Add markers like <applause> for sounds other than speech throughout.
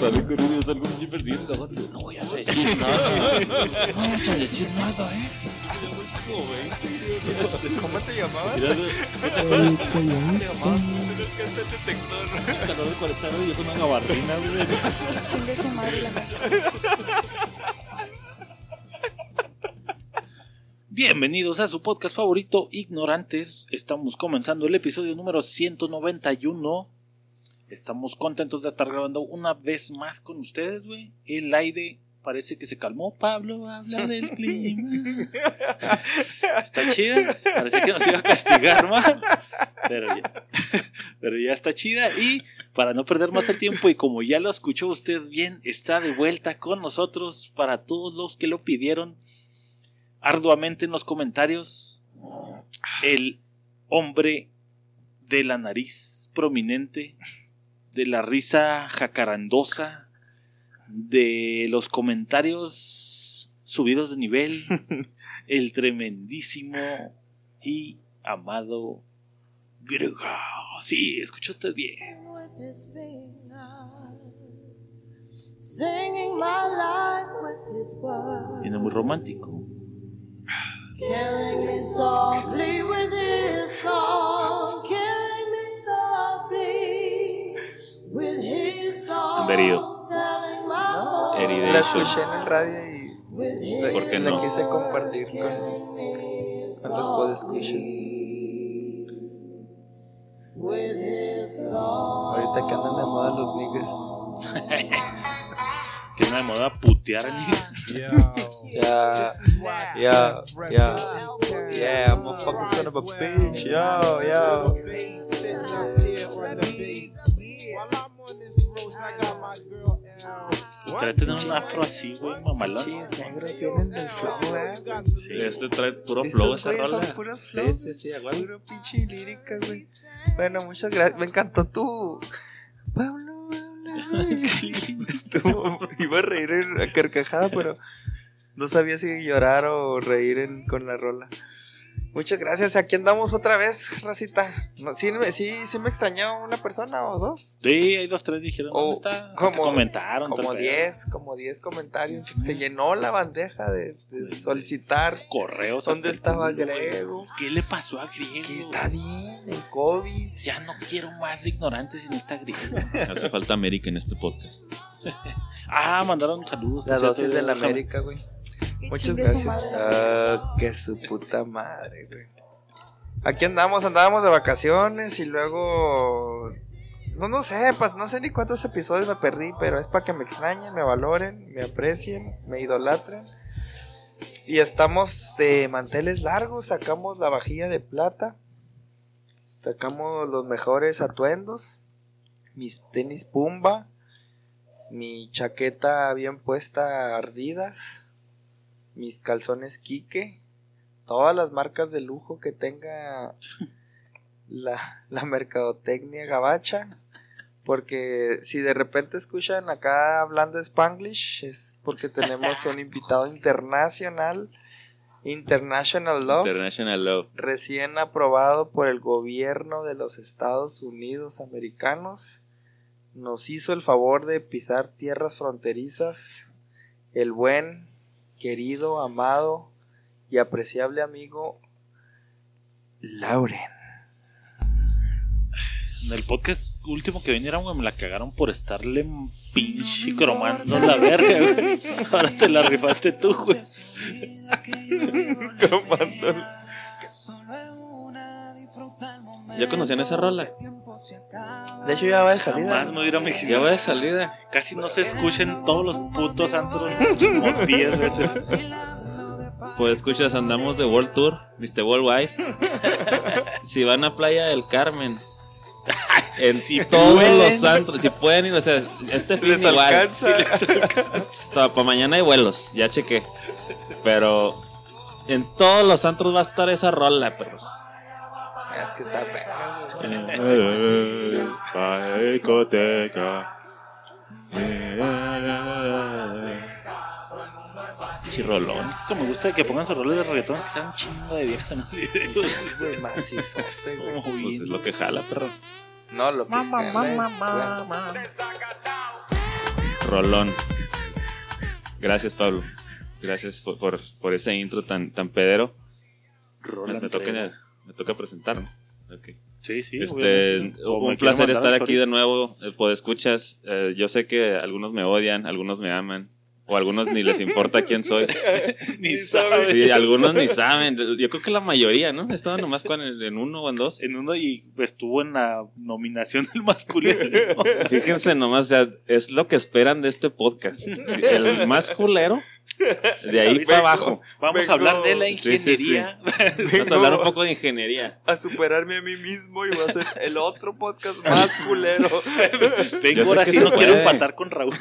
sale corriendo, salgo. No voy a decir nada. No voy a decir nada, eh. ¿Cómo te llamabas? Mira, El coyote. calor de 40 grados y yo con una gabardina, güey. Chingue su madre la madre. Bienvenidos a su podcast favorito, Ignorantes. Estamos comenzando el episodio número 191. Estamos contentos de estar grabando una vez más con ustedes, güey. El aire parece que se calmó. Pablo habla del <laughs> clima. Está chida. Parece que nos iba a castigar más. Pero ya, <laughs> pero ya está chida. Y para no perder más el tiempo, y como ya lo escuchó usted bien, está de vuelta con nosotros para todos los que lo pidieron arduamente en los comentarios. El hombre de la nariz prominente, de la risa jacarandosa, de los comentarios subidos de nivel, <laughs> el tremendísimo y amado Gruga. Sí, escuchó usted bien. with his fingers, singing my life with his words, Viene muy romántico. killing me softly with his song, killing me softly with his song, Anda herido. telling my whole Herido. La escuché en el radio y with his la, ¿Por qué la no? quise compartir con, con los podescuchas. softly with his song. Ahorita que andan de moda los niggas. <laughs> Que una de moda putear al Yeah, yeah, yeah, yeah, motherfucker son of a bitch. Yo, yo. Trae tener un afro así, güey, mamalón. Chis negros tienen el flow, eh. Sí, este trae puro flow esa rola. puros Sí, sí, sí, igual. Puro pinche lírica, güey. Bueno, muchas gracias. Me encantó tu. Pablo, güey. <laughs> Estuvo. Iba a reír en- a carcajada, pero no sabía si llorar o reír en- con la rola. Muchas gracias. Aquí andamos otra vez, racita. No, sí, me- sí, sí me extrañó una persona o dos. Sí, hay dos, tres dijeron, Oh, ¿dónde está? como- Hasta comentaron. Como. 10, como 10 comentarios. Se llenó la bandeja de, de solicitar Correos. dónde estaba. Grego. ¿Qué le pasó a Griego? Que está bien, el COVID. Ya no quiero más ignorantes si no está Griego. <laughs> Hace falta América en este podcast. Ah, mandaron saludos. La dosis de la América, güey. Muchas gracias. Ah, que su puta madre, güey. Aquí andamos, andábamos de vacaciones y luego. No, no sé, pues no sé ni cuántos episodios me perdí, pero es para que me extrañen, me valoren, me aprecien, me idolatren. Y estamos de manteles largos, sacamos la vajilla de plata, sacamos los mejores atuendos, mis tenis pumba, mi chaqueta bien puesta ardidas, mis calzones Kike, todas las marcas de lujo que tenga la, la mercadotecnia gabacha. Porque si de repente escuchan acá hablando Spanglish, es porque tenemos un <laughs> invitado internacional, International Love, International Love. recién aprobado por el gobierno de los Estados Unidos americanos. Nos hizo el favor de pisar tierras fronterizas. El buen, querido, amado y apreciable amigo Lauren. En el podcast último que vinieron, me la cagaron por estarle pinche cromando la verga, güey. Ahora te la rifaste tú, güey. <laughs> ¿Ya conocían esa rola? De hecho ya va de salida. Más me hubiera Ya imaginado. va de salida. Casi no se escuchan todos los putos antros como <laughs> 10 veces. Pues escuchas, andamos de World Tour, Mr. Worldwide. <laughs> si van a Playa del Carmen, <laughs> en Si todos pueden. los antros, si pueden ir, o sea, este fin Les igual. alcanza. Para mañana hay vuelos, ya chequé. Pero en todos los antros va a estar esa rola, perros. Es que está perra, güey. Chirrolón. Como me gusta que pongan sus roles de reggaetón que sean un chingo de viejas en los videos. Güey, macizote, güey. Como Pues bien. es lo que jala, perro. No, lo que Mamá, jala mamá, mamá. Rolón. Gracias, Pablo. Gracias por, por, por ese intro tan, tan pedero. Me, Rola me toca, entrega. Me toca presentarme. Ok. Sí, sí. Este, un placer estar aquí de nuevo. Eh, escuchas. yo sé que algunos me odian, algunos me aman. O algunos ni les importa quién soy. <laughs> Ni sabes. <laughs> Sí, <laughs> algunos ni saben. Yo creo que la mayoría, ¿no? Estaba nomás con el- en uno o en dos. En uno y estuvo en la nominación del masculino. Fíjense nomás, o sea, es lo que esperan de este podcast. El más culero, de ahí para abajo. Vamos Vengo- a hablar de la Sí, sí, sí. ingeniería. Vamos a hablar un poco de ingeniería. a superarme a mí mismo y va a ser el otro podcast <laughs> más culero. Vengo ahora sí, no quiero empatar con Raúl.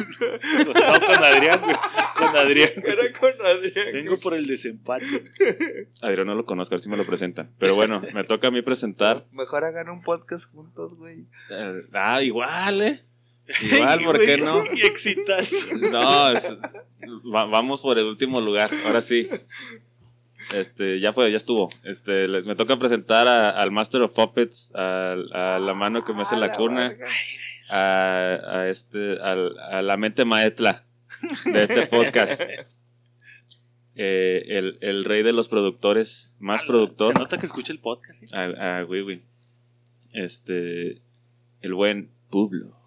No, con Adrián, güey. Con Adrián. Era con Adrián. Vengo por el desempate. Adrián no lo conozco, a ver si me lo presentan. Pero bueno, me toca a mí presentar. Mejor hagan un podcast juntos, güey. eh, ah, igual, ¿eh? Igual, <laughs> ¿por qué no? <laughs> excitación. No, es- va- vamos por el último lugar. Ahora sí. Este, ya fue, ya estuvo. Este, les me toca presentar a- al Master of Puppets, a, la mano que me hace A la cuna, a, a este, a la mente maestra de este podcast. <laughs> Eh, el, el rey de los productores, más Se productor, nota que escucha el podcast. ¿eh? a, a Wiwi. Este, el buen Publo.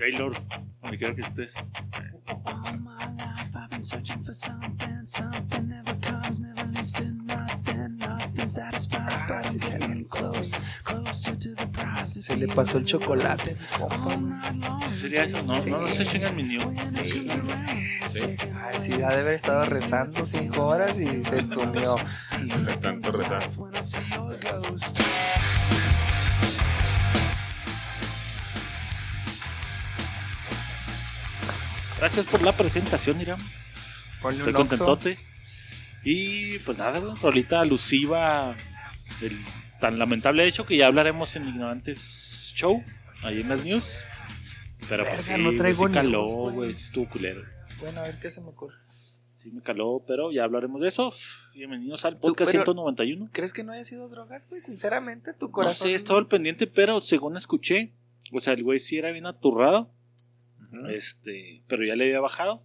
Taylor, donde quiera que estés. All my life I've been searching for something. Something never comes, never leads to nothing. Nothing satisfies, but I'm getting close, closer to the prize. Se le pasó el chocolate, mi All compa. night long. ¿Sí ¿Sería eso? No, no, no se chingan mi it's Sí. Ay, sí, ha de haber estado rezando cinco horas y se tuneó. De <laughs> tanto rezar. Gracias por la presentación, Iram. Ponle Estoy contentote. Y pues nada, güey, rolita alusiva el tan lamentable hecho que ya hablaremos en Ignorantes Show, ahí en las news. Pero pues Verga, sí, no traigo sí caló, güey. sí estuvo culero. Bueno, a ver qué se me ocurre. Sí me caló, pero ya hablaremos de eso. Bienvenidos al podcast pero- 191. ¿Crees que no haya sido drogas, güey? Sinceramente, tu No corazón. sé, estaba al pendiente, pero según escuché, o sea, el güey sí era bien aturrado, este, pero ya le había bajado.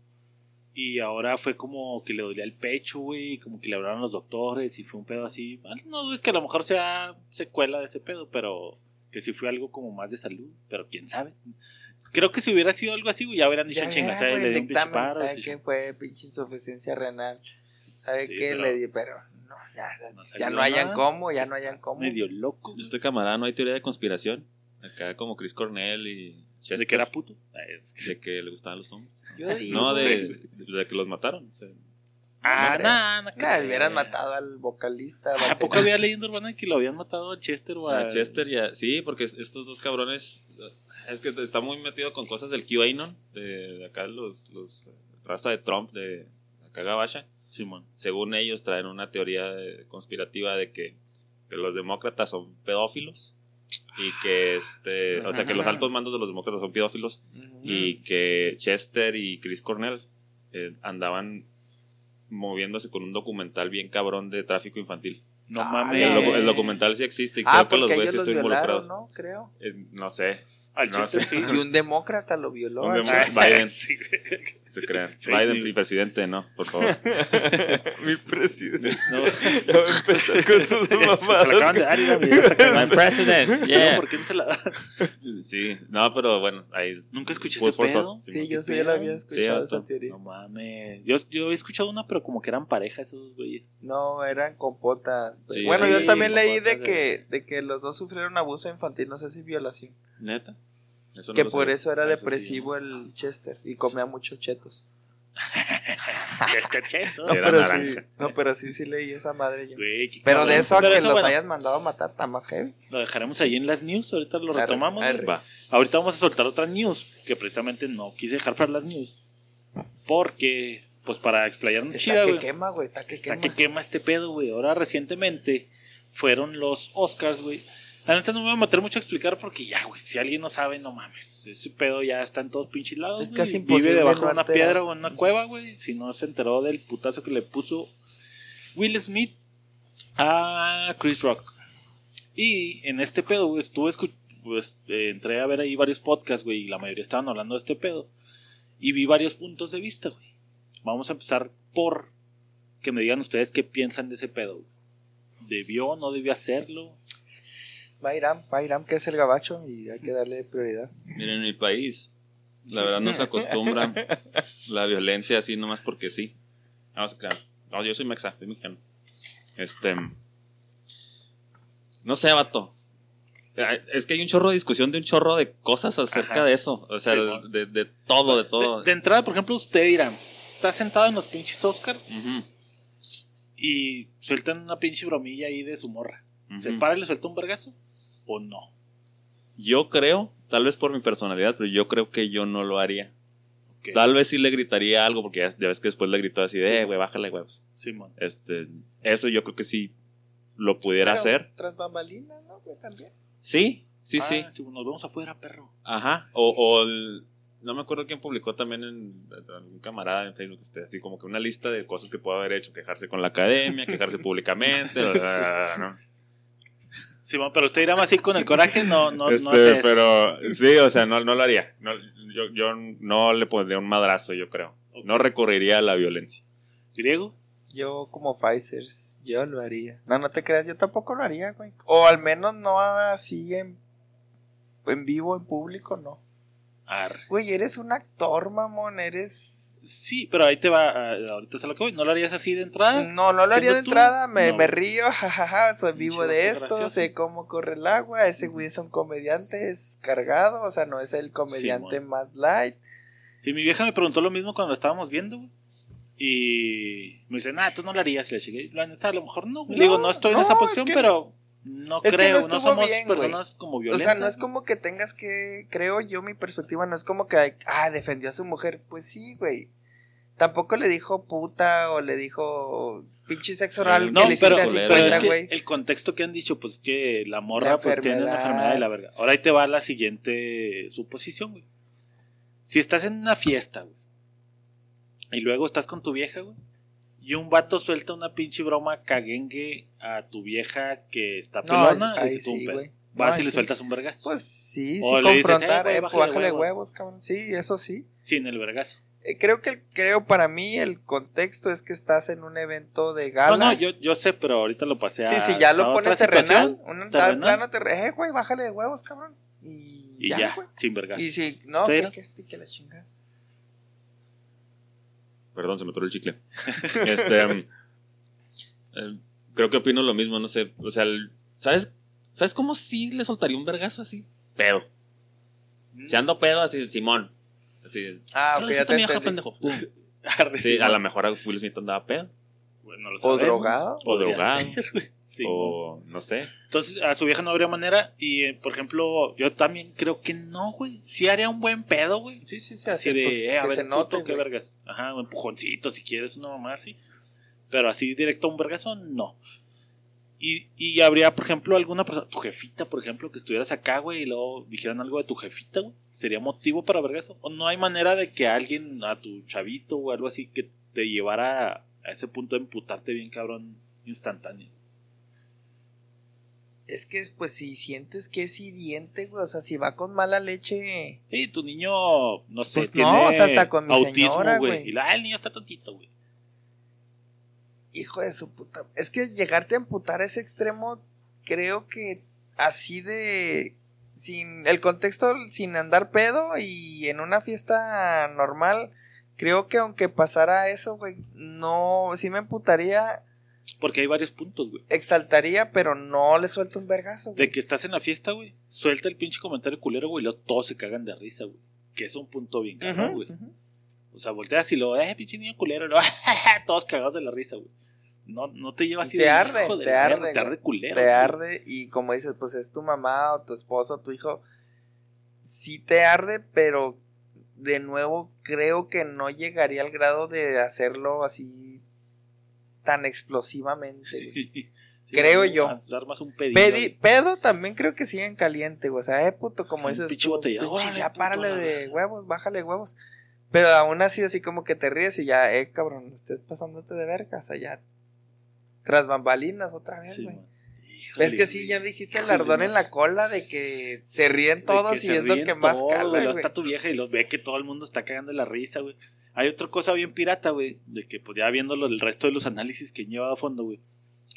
Y ahora fue como que le dolía el pecho, güey, como que le hablaron los doctores y fue un pedo así. Ah, No dudes que a lo mejor sea secuela de ese pedo, pero que sí fue algo como más de salud, pero quién sabe. Creo que si hubiera sido algo así, ya hubieran dicho chingas, era, le güey, dio el un pinche dictamen, paro. ¿Sabe qué fue? Pinche insuficiencia renal. ¿Sabe Sí, qué? pero- Le di, pero no, ya, No ya no hayan cómo, ya no hayan cómo. Medio loco. Este camarada no hay teoría de conspiración. Acá como Chris Cornell y Chester. ¿De que era puto? Ah, de que le gustaban los hombres. Yo No, de, de que los mataron. o sea, Ah, No, nah, no Nah, creo. hubieran matado al vocalista. Ah, ¿A poco había leyenda urbana que lo habían matado a Chester o a, a Chester ya. Sí, porque es- estos dos cabrones. Es que está muy metido con cosas del QAnon. De, de acá los, los. Raza de Trump, de acá Gabacha. Simón. Según ellos, traen una teoría eh, conspirativa de que, que los demócratas son pedófilos. Y que este. O sea, que los altos mandos de los demócratas son pedófilos. Y que Chester y Chris Cornell eh, andaban moviéndose con un documental bien cabrón de tráfico infantil. No Ah, mames. El, docu- el documental sí existe y Ah, creo que los porque güeyes violaron, involucrados. ¿no? Creo. Eh, no sé. Al no sé. sí. Y un demócrata lo violó. Un chile. Biden. <laughs> Sí. Se crean. Biden y presidente, no, por favor. <laughs> Mi presidente. No. Ya va a empezar con sus Se, mamadas. <laughs> se la acaban de dar y la vida está cagando. president, No, ¿Por qué no se la da? Sí, no, pero bueno, ahí. Nunca escuché ese pedo. Sí, yo sí la había escuchado esa teoría. No mames. Yo, yo he escuchado una, pero como que eran pareja esos dos güeyes. No, eran compotas. Sí, bueno, sí, yo también sí, leí de que, de que los dos sufrieron abuso infantil, no sé si violación. Neta. Eso no que por sabía. eso era Ah, sí. depresivo el Chester y comía muchos chetos. <laughs> Chester Cheto. No, Era pero naranja. sí, no, pero sí, sí leí esa madre yo. Güey, qué Pero cabrón. de eso a Pero que eso, los bueno, hayan mandado a matar está más heavy. Lo dejaremos ahí en las news. Ahorita lo Arre, retomamos. arre. güey. Va. Ahorita vamos a soltar otra news que precisamente no quise dejar para las news. Porque, pues para explayarnos Está chida, que güey. quema, güey, está que Está quema. que quema este pedo, güey. Ahora recientemente fueron los Oscars, güey. La neta no me voy a meter mucho a explicar porque ya, güey, si alguien no sabe, no mames. Ese pedo ya está en todos pinches lados. Es güey. casi Vive imposible debajo no de una piedra o en una cueva, güey. Si no se enteró del putazo que le puso Will Smith a Chris Rock. Y en este pedo, güey, estuve pues eh, entré a ver ahí varios podcasts, güey, y la mayoría estaban hablando de este pedo. Y vi varios puntos de vista, güey. Vamos a empezar por que me digan ustedes qué piensan de ese pedo. ¿Debió no debió hacerlo? Va Irán, va Irán, que es el gabacho y hay que darle prioridad. Miren, en mi país, la verdad no se acostumbra la violencia así nomás porque sí. Vamos a creer. No, yo soy mexa, soy mexicano. Este. No sé, vato. Es que hay un chorro de discusión de un chorro de cosas acerca Ajá. de eso. O sea, de, de todo, de todo. De, de entrada, por ejemplo, usted dirá, está sentado en los pinches Oscars y sueltan una pinche bromilla ahí de su morra. ¿Se para y le suelta un vergazo? ¿O no? Yo creo, tal vez por mi personalidad, pero yo creo que yo no lo haría. Tal vez sí le gritaría algo, porque ya, ya ves que después le gritó así de, Sí. eh, güey, bájale huevos. Simón. Este, eso yo creo que sí lo pudiera Pero hacer. Tras bambalinas, ¿no? Güey, también. Sí, sí, Ah, sí. tipo, Nos vemos afuera, perro. Ajá. O, o el- no me acuerdo quién publicó también en, un camarada en Facebook, este, así como que una lista de cosas que puede haber hecho, quejarse con la academia, <laughs> quejarse públicamente, bla, bla, bla, ¿no? Simón, pero usted dirá más así con el coraje, no, no, Este, no hace eso. pero sí, o sea, no, no lo haría. No, yo, yo no le pondría un madrazo, yo creo. No recurriría a la violencia. ¿Griego? Yo como Pfizer, yo lo haría. No, no te creas, yo tampoco lo haría, güey. O al menos no así en, en vivo, en público, no. Ar. Güey, eres un actor, mamón, eres... Sí, pero ahí te va, ah, ahorita se lo que voy. ¿No lo harías así de entrada? No, no lo haría de entrada, me, No. me río, <laughs> jajaja, soy vivo Pinche de esto, gracioso. sé cómo corre el agua, ese güey es un comediante, es cargado, o sea, no es el comediante más light. Sí, mi vieja me preguntó lo mismo cuando lo estábamos viendo, güey. Y me dice, nah, tú no lo harías. Le dije, la neta, a lo mejor no. Le digo, no estoy en esa es posición, que- pero no es creo. no No, somos bien, personas como O violentas. sea, no es como que tengas que, creo yo, mi perspectiva no es como que, ah, defendió a su mujer. Pues sí, güey. Tampoco le dijo puta o le dijo pinche sexo oral. No, que le pero, culero, pero 50, es que el contexto que han dicho, pues que la morra La pues tiene una enfermedad. enfermedad de la verga. Ahora ahí te va la siguiente suposición, güey. Si estás en una fiesta, güey, y luego estás con tu vieja, güey, y un vato suelta una pinche broma caguengue a tu vieja que está No, pelona, ahí y sí, güey. Vas No, y le sí. sueltas un vergazo. Pues sí, sí, O le dices, confrontar, güey, eh, bájale bájale, huevos. huevos, cabrón. Sí, eso sí. Sin el vergazo. Eh, creo que creo para mí el contexto es que estás en un evento de gala. No, no, yo, yo sé, pero ahorita lo pasé a. Sí, sí, ya lo pones terrenal, un tal plano terrenal, eh, güey, bájale de huevos, cabrón. Y, Y ya, sin vergazo. Y si, no, que, que la chingada. Perdón, se me atoró el chicle. <laughs> Este, um, eh, creo que opino lo mismo, no sé. O sea, el- ¿sabes, ¿sabes cómo sí le soltaría un vergazo así? Pedo. Si ando pedo, así, Simón. Así. Ah, ok, "Ay, ya te pendejo. Sí, <laughs> sí, a lo mejor Will Smith andaba pedo. Lo O drogado. O drogado. ser, <laughs> güey. Sí, o no sé. Entonces, a su vieja no habría manera. Y, eh, por ejemplo, yo también creo que no, güey. Sí haría un buen pedo, güey. Sí, sí, sí, Así así, de, pues, eh, a que ver, se puto, qué vergas. Ajá, un empujoncito si quieres, una mamá así. Pero así directo a un vergazo, no. Y, y habría, por ejemplo, alguna persona, tu jefita, por ejemplo, que estuvieras acá, güey, y luego dijeran algo de tu jefita, güey. ¿Sería motivo para vergazo? ¿O no hay manera de que alguien, a tu chavito o algo así, que te llevara a ese punto de emputarte bien cabrón instantáneo? Es que, pues, si sientes que es hiriente, güey, o sea, si va con mala leche... Sí, tu niño, no sé, Pues tiene no, o sea, hasta con mi autismo, señora, güey. güey. Y la, ah, el niño está tontito, güey. Hijo de su puta... Es que llegarte a emputar a ese extremo, creo que así de... Sin el contexto, sin andar pedo y en una fiesta normal, creo que aunque pasara eso, güey, no... Sí me emputaría, Porque hay varios puntos, güey. exaltaría, pero no le suelto un vergazo, güey. De que estás en la fiesta, güey. Suelta el pinche comentario culero, güey. Y luego todos se cagan de risa, güey. Que es un punto bien Ujú, güey. O sea, volteas y lo, eh, pinche niño culero. Y luego, <laughs> todos cagados de la risa, güey. No, no te lleva así Te de arde, hijo de te arde, Te arde culero. te güey. arde y como dices, pues es tu mamá o tu esposo, tu hijo. Sí te arde, pero de nuevo creo que no llegaría al grado de hacerlo así tan explosivamente. güey. <laughs> Sí, Creo yo. Más, dar más un pedillo. Pedi- güey. pedo también creo que sí en caliente, güey. O sea, eh, puto, como dices tú, Órale, ya puto, párale la de huevos, bájale huevos. Pero aún así, así como que te ríes y ya, eh, cabrón, estés pasándote de verga, o sea, ya. Tras bambalinas otra vez, Sí, güey. man. Ves que sí, ya dijiste el ardor en la cola de que se ríen todos y es lo que más cala, Luego güey. está tu vieja y lo ve que todo el mundo está cagando la risa, güey. Hay otra cosa bien pirata, güey, de que pues ya viéndolo el resto de los análisis que lleva a fondo, güey.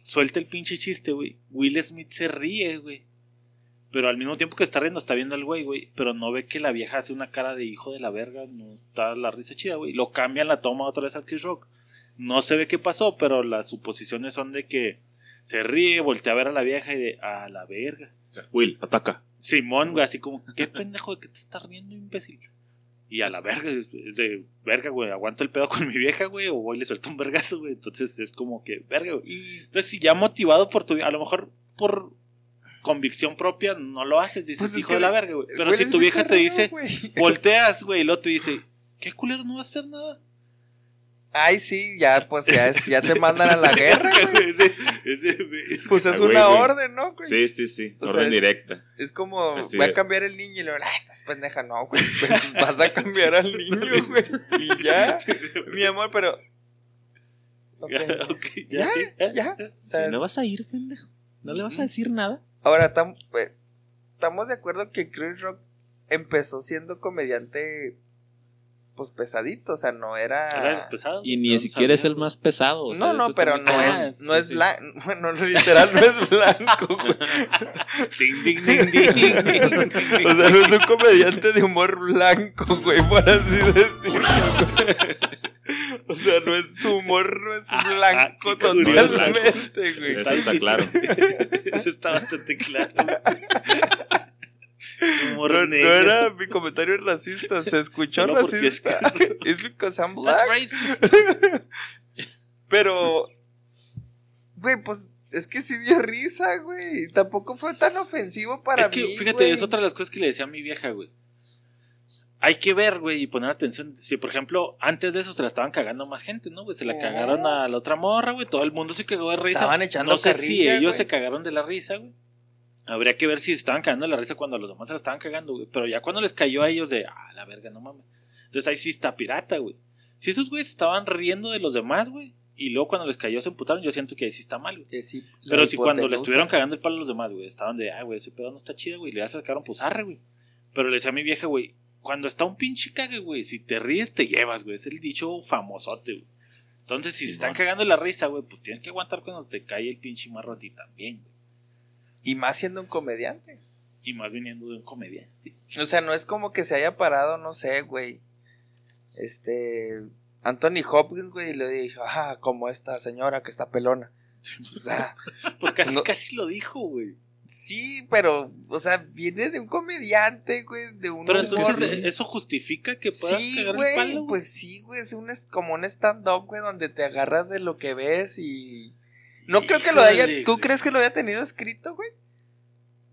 Suelta el pinche chiste, güey. Will Smith se ríe, güey. Pero al mismo tiempo que está riendo, está viendo al güey, güey. Pero no ve que la vieja hace una cara de hijo de la verga. No está la risa chida, güey. Lo cambian la toma otra vez al Chris Rock. No se ve qué pasó, pero las suposiciones son de que se ríe, voltea a ver a la vieja y de a la verga. Will, ataca. Simón, güey, así como, ¿qué pendejo de qué te estás riendo, imbécil? Y a la verga, es de verga, güey, aguanto el pedo con mi vieja, güey, o voy y le suelto un vergazo, güey. Entonces es como que, verga, güey. Entonces, si ya motivado por tu, a lo mejor por convicción propia, no lo haces, dices, Pues es hijo que de la verga, güey. Pero si tu vieja te dice, volteas, güey, y luego te dice, ¿qué culero no vas a hacer nada? Ay, sí, ya, pues ya, es- ya te mandan a la guerra, <laughs> güey. ese, ese, Pues es güey, una güey. orden, ¿no, güey? Sí, sí, sí. O Orden directa. Es como, Así voy de- a cambiar el niño y le digo, ay, estás pendeja, no, güey. <laughs> Vas a cambiar al niño, güey. Y ya, <laughs> mi amor, pero. Ok. Ok, ya, Ya, sí, ya. O sea, Si no vas a ir, pendejo. No le vas a decir nada. Ahora, tam- pues, estamos de acuerdo que Chris Rock empezó siendo comediante, pues pesadito, o sea, no era. Era Y ni no siquiera es el más pesado. o sea, no, no, pero no es, no es Sí, blanco. <laughs> Bueno, literal no es blanco, güey. Ding, ding, ding, ding, ding, ding. O sea, no es un comediante de humor blanco, güey, por así decirlo. O sea, no es su humor, no es Ah, blanco ah, curioso. totalmente, güey. Eso está claro. <laughs> Eso está bastante claro. Humor No, no negro. era mi comentario racista, se escuchó Solo es racista. <laughs> Es because I'm That's black. racist. <laughs> Pero, güey, pues es que sí dio risa, güey. Tampoco fue tan ofensivo para es que, mí. fíjate, güey. es otra de las cosas que le decía a mi vieja, güey. Hay que ver, güey, y poner atención. Si, por ejemplo, antes de eso se la estaban cagando más gente, ¿no? Güey, se la Oh. cagaron a la otra morra, güey. Todo el mundo se cagó de risa. Estaban echando no sé si carrilla, ellos güey. se cagaron de la risa, güey. Habría que ver si se estaban cagando la risa cuando a los demás se la estaban cagando, güey. Pero ya cuando les cayó a ellos de, ah, la verga, no mames. Entonces ahí sí está pirata, güey. Si esos güeyes estaban riendo de los demás, güey, y luego cuando les cayó se emputaron, yo siento que ahí sí está mal, güey. Sí, la Pero si cuando le estuvieron cagando el palo a los demás, güey, estaban de, ah, güey, ese pedo no está chido, güey, le sacaron, pues arre, güey. Pero le decía a mi vieja, güey, cuando está un pinche cague, güey, si te ríes, te llevas, güey. Es el dicho famosote, güey. Entonces, si se están cagando la risa, güey, pues tienes que aguantar cuando te cae el pinche marro a ti también, güey. Y más siendo un comediante. Y más viniendo de un comediante. O sea, no es como que se haya parado, no sé, güey. Este. Anthony Hopkins, güey, y le dijo, ah, como esta señora que está pelona. O sea, <laughs> Pues casi, No. casi lo dijo, güey. sí, pero, o sea, viene de un comediante, güey, de un Pero humor- entonces, ¿e- ¿eso justifica que puedas Sí, cagar el güey, palo? güey? pues sí, güey, es un, es como un stand-up, güey, donde te agarras de lo que ves y... No creo que lo haya... Híjole, ¿Tú güey. crees que lo haya tenido escrito, güey?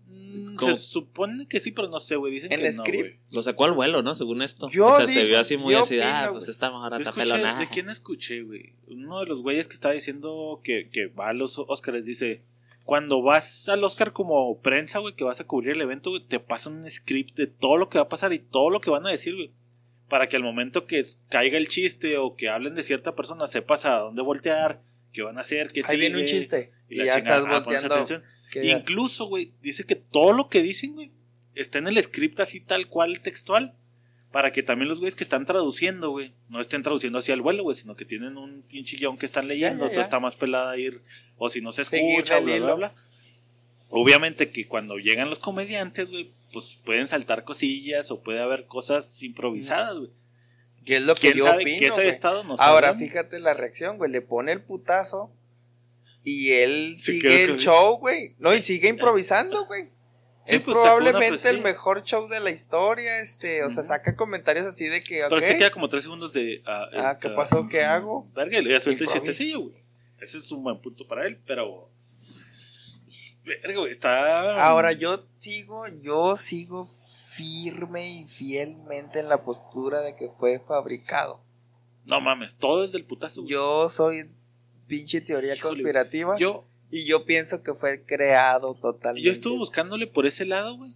Mm, ¿Cómo? Se supone que sí, pero no sé, güey. Dicen En que script. no, güey. Lo sacó al vuelo, ¿no? Según esto. Yo o sea, se vio así muy así, ah, pues esta morra Yo está escuché, pelona. ¿De quién escuché, güey? Uno de los güeyes que estaba diciendo que, que va a los Oscars dice: Cuando vas al Oscar como prensa, güey, que vas a cubrir el evento, güey, te pasan un script de todo lo que va a pasar y todo lo que van a decir, güey. Para que al momento que caiga el chiste o que hablen de cierta persona, sepas a dónde voltear, qué van a hacer, qué Ahí viene un chiste. Y, Y, la ya chingada. estás Ah, volteando. atención. Incluso, güey, dice que todo lo que dicen, güey, está en el script así tal cual textual. Para que también los güeyes que están traduciendo, güey, no estén traduciendo hacia el vuelo, güey, sino que tienen un pinche guion que están leyendo, ya, entonces está más pelada ir, o si no se escucha, bla, bla, bla. Obviamente que cuando llegan los comediantes, güey, pues pueden saltar cosillas o puede haber cosas improvisadas, güey. Que es lo que ¿Quién yo sabe opino, qué se güey. ha estado? No Ahora, fíjate la reacción, güey. Le pone el putazo y él Sí, sigue el que- show, güey. No, y sigue <laughs> improvisando, güey. Sí, es pues, una probablemente frase, el sí. mejor show de la historia, este, o sea, saca comentarios así de que, Pero se queda como tres segundos de. ah, Ah, ¿qué ah, pasó? ¿Qué mm, hago? Verga, le suelta el chistecillo, güey. Ese es un buen punto para él, pero. Verga, güey, está. Ahora yo sigo, yo sigo firme y fielmente en la postura de que fue fabricado. No mames, todo es del putazo. güey. Yo soy pinche teoría Híjole, conspirativa Yo, y yo pienso que fue creado totalmente. yo estuve buscándole por ese lado, güey.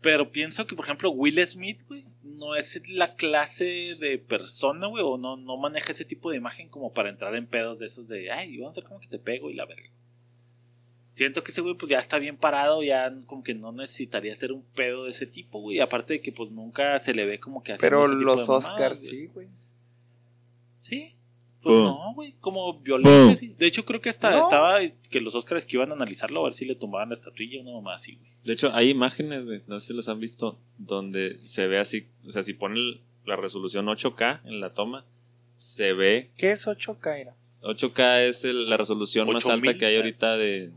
Pero pienso que, por ejemplo, Will Smith, güey, no es la clase de persona, güey, o no, no maneja ese tipo de imagen como para entrar en pedos de esos de, ay, vamos a ver cómo que te pego y la verga. Siento que ese güey pues ya está bien parado, ya como que no necesitaría hacer un pedo de ese tipo, güey. Aparte de que pues nunca se le ve como que haciendo Pero ese tipo los de mamadas, Oscars güey. sí, güey. Sí. Pues no, güey, como violencia, sí. De hecho, creo que hasta No. estaba que los Oscars que iban a analizarlo a ver si le tumbaban la estatuilla o no más así, güey. De hecho, hay imágenes, güey, no sé si los han visto, donde se ve así, o sea, si ponen la resolución 8K en la toma, se ve, ¿Qué es 8K? era? 8K es el- la resolución más 8000, alta que hay ahorita de...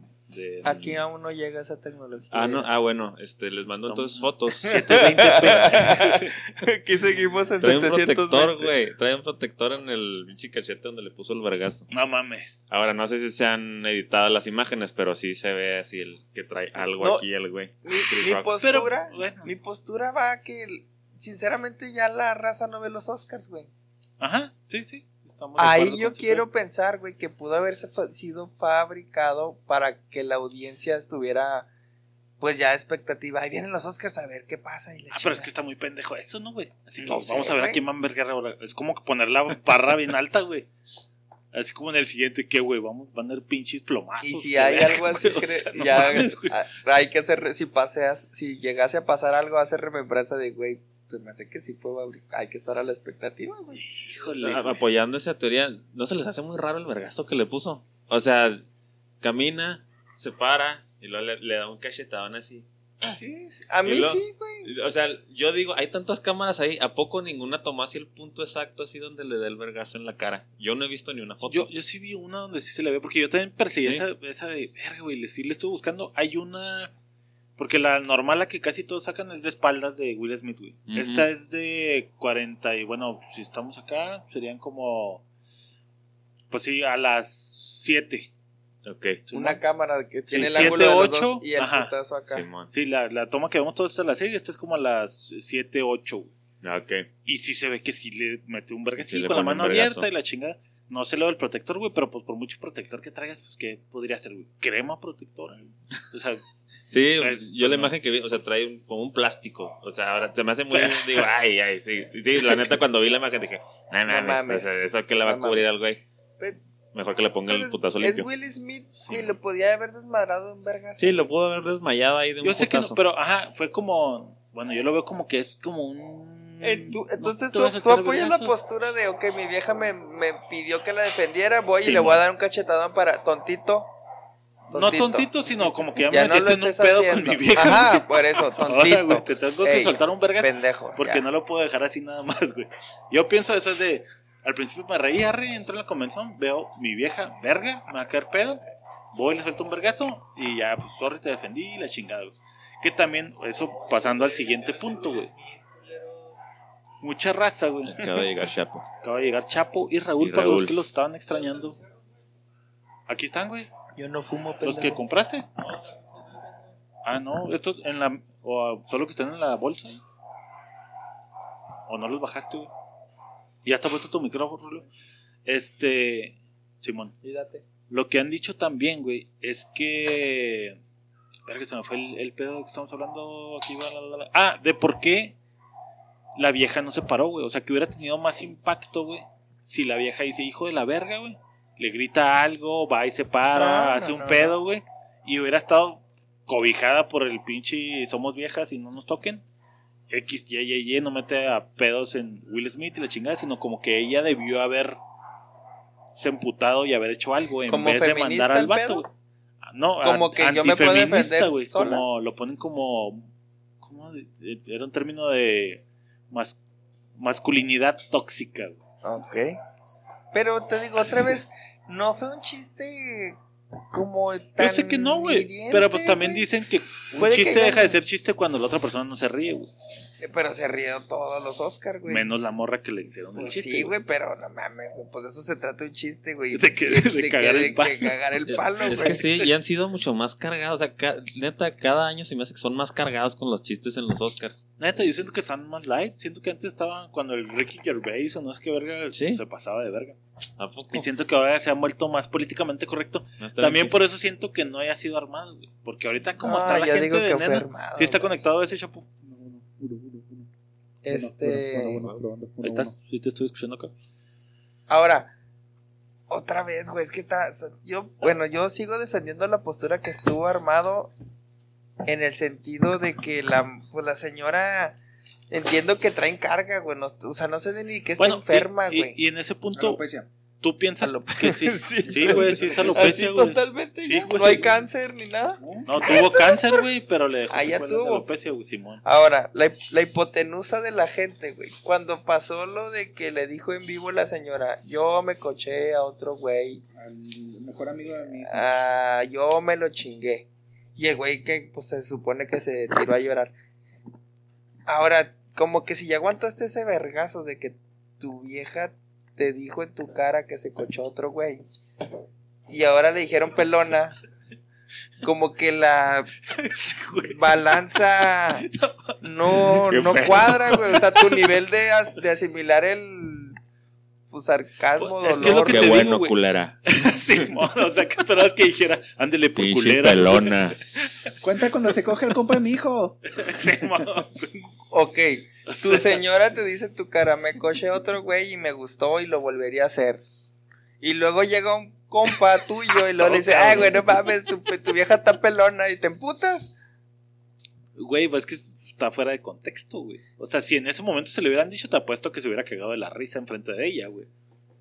Aquí aún no llega esa tecnología. Ah, no, ah, bueno, este, les mando entonces fotos. <laughs> 720p. <laughs> <laughs> Aquí seguimos en Trae un 720. protector, güey, trae un protector en el pinche cachete donde le puso el vergazo. no mames. Ahora, no sé si se han editado las imágenes, pero sí se ve así el que trae algo No. aquí el güey. Mi, postura, Pero, bueno. mi postura va a que sinceramente ya la raza no ve los Oscars, güey. Ajá, sí, sí. Estamos Ahí yo quiero pensar, güey, que pudo haberse fa- sido fabricado para que la audiencia estuviera, pues ya expectativa. Ahí vienen los Oscars a ver qué pasa. Y Ah, pero es que está muy pendejo eso, ¿no, güey? Así que No sé, vamos a ver a quién va a envergar ahora. Es como que poner la barra bien alta, güey. Así como en el siguiente, ¿qué, güey? Vamos, van a haber pinches plomazos. Y si hay algo así, o cre- sea, no ya mames, hay que hacer, si paseas, si llegase a pasar algo, hacer remembranza de, güey, pues me hace que sí fue, fabric- hay que estar a la expectativa, güey. Híjole. A- güey. apoyando esa teoría, ¿no se les hace muy raro el vergazo que le puso? O sea, camina, se para y luego le, le da un cachetadón así. Sí, sí, a mí luego- sí, güey. O sea, yo digo, hay tantas cámaras ahí, ¿a poco ninguna tomó así el punto exacto así donde le da el vergazo en la cara? Yo no he visto ni una foto. Yo, yo sí vi una donde sí se le ve, porque yo también perseguí Sí. esa, esa de verga, güey. le- Sí le estuve buscando. Hay una. Porque la normal, la que casi todos sacan, es de espaldas de Will Smith, güey. Esta es de 40. Y bueno, si estamos acá, serían como. Pues sí, a las 7. Ok, Una cámara que tiene el siete, ángulo de los ocho, dos y el ajá. putazo acá. Simón. Sí, la, la toma que vemos todos es a las 6 y esta es como a las 7, 8. güey. Ah, Ok. Y sí se ve que sí le mete un verga Sí con la mano abierta y la chingada. No se le ve el protector, güey, pero pues por mucho protector que traigas, pues ¿qué podría ser, güey? Crema protectora. güey. O sea, Sí, Trae- yo la no. imagen que vi, o sea, trae un- como un plástico. O sea, ahora se me hace muy. <laughs> digo, ay, ay, sí, sí, sí. La neta, cuando vi la imagen dije, no No mames, mames. o sea, ¿eso que le va a No cubrir mames. al güey? Mejor que le ponga Pero el es- putazo es limpio. Will Smith, Sí. güey, lo podía haber desmadrado en vergas. Sí, lo pudo haber desmayado ahí de un yo sé que no, pero ajá, fue como. Bueno, yo lo veo como que es como un. Eh, tú- no entonces te tú, tú apoyas la postura de, ok, mi vieja me, me pidió que la defendiera, voy y le voy a dar un cachetadón para tontito. No tontito, sino como que ya me Ya no lo metiste en un pedo haciendo. con mi vieja. Ajá, güey. por eso, <laughs> Ahora, tontito. güey, te tengo que Ey, soltar un vergazo. Pendejo. Porque ya. no lo puedo dejar así nada más, güey. Yo pienso eso es de. Al principio me reí, arre, entro en la convención, veo mi vieja, verga, me va a caer pedo. Voy, le suelto un vergazo y ya, pues, sorry, te defendí, la chingada, güey. Que también, eso pasando al siguiente punto, güey. Mucha raza, güey. Acaba de llegar Chapo. Acaba de llegar Chapo y Raúl, Y para los Raúl. que los estaban extrañando. Aquí están, güey. Yo no fumo, Los pendejo. que compraste. Ah, no, estos en la. O solo que están en la bolsa. O no los bajaste, güey. Y ya está puesto tu micrófono, Julio. Este. Simón. Cuídate. Lo que han dicho también, güey, es que. Espera que se me fue el, el pedo que estamos hablando aquí. Ah, de por qué la vieja no se paró, güey. O sea, que hubiera tenido más impacto, güey. Si la vieja dice, hijo de la verga, güey. Le grita algo, va y se para, No, no, hace un no, pedo, güey. Y hubiera estado cobijada por el pinche somos viejas y no nos toquen. X, Y, Y, Y no mete a pedos en Will Smith y la chingada, sino como que ella debió haber se emputado y haber hecho algo en ¿Como vez de mandar al vato. pedo? güey. Ah, No, Como que yo me puedo defender sola. Como lo ponen como. ¿Cómo? de- de- Era un término de. Mas, masculinidad tóxica, güey. Ok. Pero te digo otra vez, <laughs> no fue un chiste como tan Yo sé que no, güey. Pero pues también dicen que un Puede que chiste deja de ser chiste cuando la otra persona no se ríe, güey. Eh, Pero se rieron todos los Oscars, güey. Menos la morra que le hicieron el Pues chiste. sí, güey, pero no mames, güey. Pues de eso se trata un chiste, güey. De que- de cagar el palo. De cagar el Es- palo, es, güey. que sí, y han sido mucho más cargados. O sea, ca- neta, cada año se me hace que son más cargados con los chistes en los Oscars. Neta, yo siento que están más light. Siento que antes estaban cuando el Ricky Gervais o no sé qué verga Sí. se pasaba de verga. ¿A poco? Y siento que ahora se ha vuelto más políticamente correcto. No También por eso siento que no haya sido armado, güey. Porque ahorita como No, está la gente de nena, armado, sí está güey. conectado ese chapo. Este. Ahí estás, sí te estoy escuchando acá. Ahora, otra vez, güey, es que está, yo, bueno, yo sigo defendiendo la postura que estuvo armado en el sentido de que la, pues la señora, entiendo que traen carga, güey, no- o sea, no sé ni que está Bueno, enferma, y- güey. Y, en ese punto, Alopecia. tú piensas Alopecia. que sí. <laughs> Sí, Sí, güey, sí es alopecia, Así güey. totalmente, Sí, güey. no hay cáncer ni nada. No, tuvo cáncer, güey, pero le dejó de tuvo. alopecia, güey, Simón. Ahora, la, la hipotenusa de la gente, güey. Cuando pasó lo de que le dijo en vivo la señora, yo me coché a otro güey, Al mejor amigo de mi hijo. ah, yo me lo chingué. Y el güey que pues se supone que se tiró a llorar. Ahora, como que si ya aguantaste ese vergazo de que tu vieja te dijo en tu cara que se cochó otro güey. Y ahora le dijeron pelona. Como que la Sí, güey. balanza <laughs> no, no cuadra, güey. O sea, tu nivel de, as- de asimilar el pues, sarcasmo, Pues, es que es lo dolor. que Qué te bueno, digo, culera. <laughs> Simón, o sea, que esperabas que dijera, ándele por Pinche culera. pelona. <laughs> Cuenta cuando se coge el compa de mi hijo. Simón. Ok, O tu sea, señora te dice tu cara, me otro güey y me gustó y lo volvería a hacer. Y luego llega un compa tuyo y luego le dice, ay, güey, no mames, tu, tu vieja está pelona y te emputas. Güey, pues es que está fuera de contexto, güey. O sea, si en ese momento se le hubieran dicho, te apuesto que se hubiera cagado de la risa enfrente de ella, güey.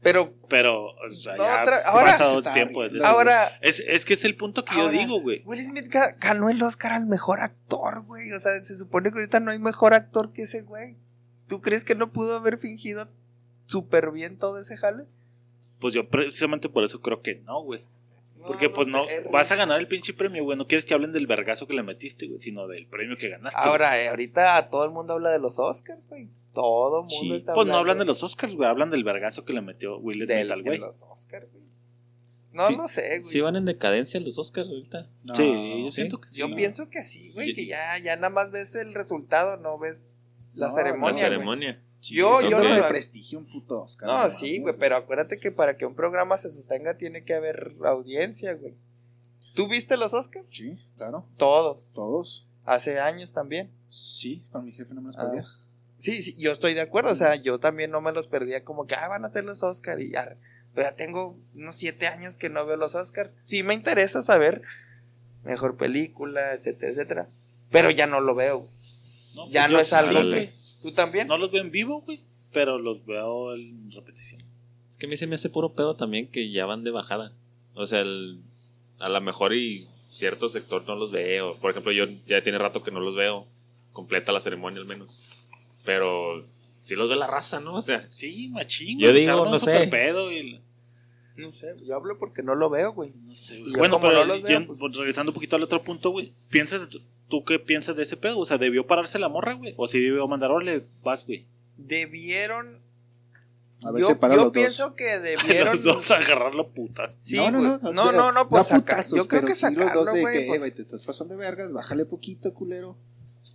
Pero Pero, o sea, No, ya ha pasado tiempo desde eso, ahora, güey. Es, es que es el punto que Ahora- yo digo, güey. Will Smith ga- ganó el Oscar al mejor actor, güey. O sea, se supone que ahorita no hay mejor actor que ese güey. ¿Tú crees que no pudo haber fingido súper bien todo ese jale? Pues yo precisamente por eso creo que no, güey. Porque pues no, sé, vas a ganar el pinche premio, güey. No quieres que hablen del vergazo que le metiste, güey, sino del premio que ganaste. Ahora, eh, ahorita todo el mundo habla de los Oscars, güey. Todo el mundo Sí. está Pues no hablan de los Oscars, güey. Hablan del vergazo que le metió Will Smith al de güey. los Oscars, güey. No, Sí, no sé, güey. Sí van en decadencia los Oscars ahorita. No, sí, yo sí. siento que sí. Yo ¿no? pienso que sí, güey, que ya, ya nada más ves el resultado, no ves la No, La ceremonia. güey. Yo- yo no- de prestigio, un puto Oscar. No, sí, güey, pero acuérdate que para que un programa se sostenga tiene que haber audiencia, güey. ¿Tú viste los Oscars? Sí, claro, Todos. todos. Hace años también. Sí, con mi jefe no me los Ah. perdía. Sí, sí, yo estoy de acuerdo. O sea, yo también no me los perdía como que, ah, van a hacer los Oscars y ya. Pero ya tengo unos siete años que no veo los Oscars. Sí, me interesa saber mejor película, etcétera, etcétera. Pero ya no lo veo. güey. No, Ya pues no es algo sí, que-. ¿Tú también? No los veo en vivo, güey. Pero los veo en repetición. Es que a mí se me hace puro pedo también que ya van de bajada. O sea, el- a lo mejor y cierto sector no los ve. O, por ejemplo, yo ya tiene rato que no los veo. Completa la ceremonia al menos. Pero sí los ve la raza, ¿no? O sea, Sí, machín. Yo digo, no sé. pedo y- No sé, yo hablo porque no lo veo, güey. No sé, güey. yo bueno, pero no veo, pues- pues, regresando un poquito al otro punto, güey. ¿Piensas, tú qué piensas de ese pedo? O sea, ¿debió pararse la morra, güey? ¿O si debió mandar, órale, vas, güey? Debieron. A ver, yo yo los pienso dos. que <laughs> debieron. Los dos a agarrar los putas. Sí, no, no, güey. no, no, no, no, pues putazos, yo creo pero que sí los sacarlo, dos de güey, que, pues- eh, te estás pasando de vergas, bájale poquito, culero.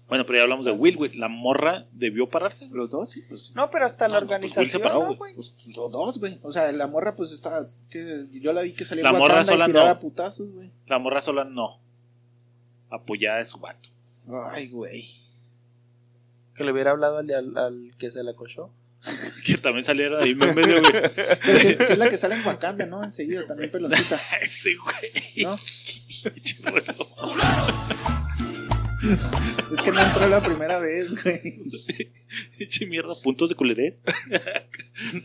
Bueno, pero ya hablamos de Will, güey. ¿La morra debió pararse? Los dos, sí, pues. No, pero hasta la No, no, pues, Will se organización, paró, ¿no, güey. Pues los dos, güey. O sea, la morra, pues está. Que yo la vi que salía La morra sola y tiraba no. putazos, güey. La morra sola no. Apoyada de su vato. Ay, güey. Que le hubiera hablado al, al- al que se la cochó. <laughs> Que también saliera ahí en medio, güey. Pero sí, sí es la que sale en Wakanda, ¿no? Enseguida, también peloncita. <laughs> Ese, güey. ¿No? Es que no entró la primera vez, güey. Pinche mierda, puntos de culerés.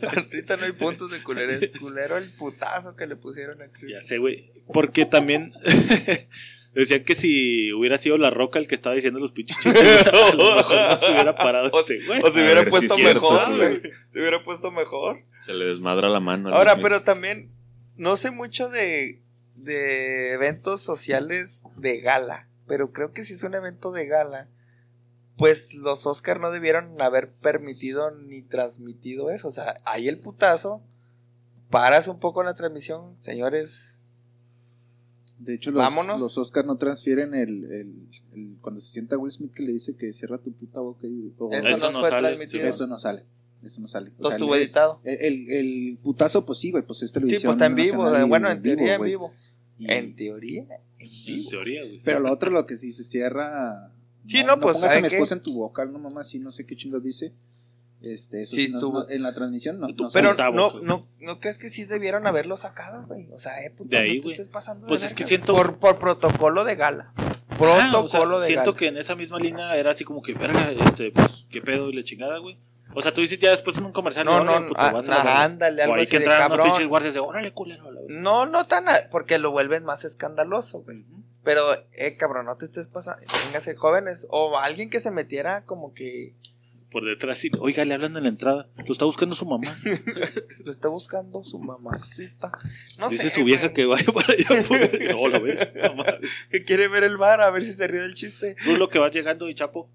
Ahorita no hay puntos de culero. Es culero el putazo que le pusieron a Chris. Ya sé, güey. Porque también <laughs> decían que si hubiera sido la roca el que estaba diciendo los pinches chistes, a lo mejor no se hubiera parado <laughs> O- este, güey. O se A hubiera si puesto mejor, güey. Se hubiera puesto mejor. se le desmadra la mano. Ahora, pero también no sé mucho de, de eventos sociales de gala, pero creo que si es un evento de gala, pues los Oscar no debieron haber permitido ni transmitido eso. O sea, hay el putazo, paras un poco la transmisión, señores. De hecho, los, Vámonos. los Oscars no transfieren el, el, el- Cuando se sienta Will Smith que le dice que cierra tu puta boca y. Eso, Eso no, no fue sale, transmitido. eso no sale. Eso no sale. O sea, estuvo el, editado. el, el- el putazo, pues sí, güey, pues es Sí, televisión. pues está en vivo. Bueno, en teoría en vivo. Y- En teoría, en teoría, güey. Pero lo otro, lo que sí se cierra. Sí, no, pues, pongas a ¿saben mi qué? esposa en tu boca, no mamá, sí, no sé qué chingas dice. Este, eso Sí, sí, no- en la transmisión no. No Pero no, no, ¿no crees que sí debieron haberlo sacado, güey? O sea, eh, puto, De ahí, no te güey. estés pasando de Pues es que siento- Por, por protocolo de gala. Protocolo o sea, de siento gala. que en esa misma línea era así como que, verga, este, pues, qué pedo y la chingada, güey. O sea, tú dices ya después en un comercial, No, no, puto, ah, vas a la ándale, O algo hay así que de entrar a unos cabrón. pinches guardias de, órale, culero, a. No, no tan, a- porque lo vuelven más escandaloso, güey. Pero, eh, cabrón, no te estés pasando. Téngase jóvenes. O alguien que se metiera como que Por detrás, sí, oiga, le hablan en la entrada, lo está buscando su mamá. <laughs> lo está buscando su mamacita. No Dice sé, su vieja que vaya para allá. Por... Verga, <laughs> mamá. que quiere ver el bar a ver si se ríe del chiste. Tú lo que vas llegando, y chapo.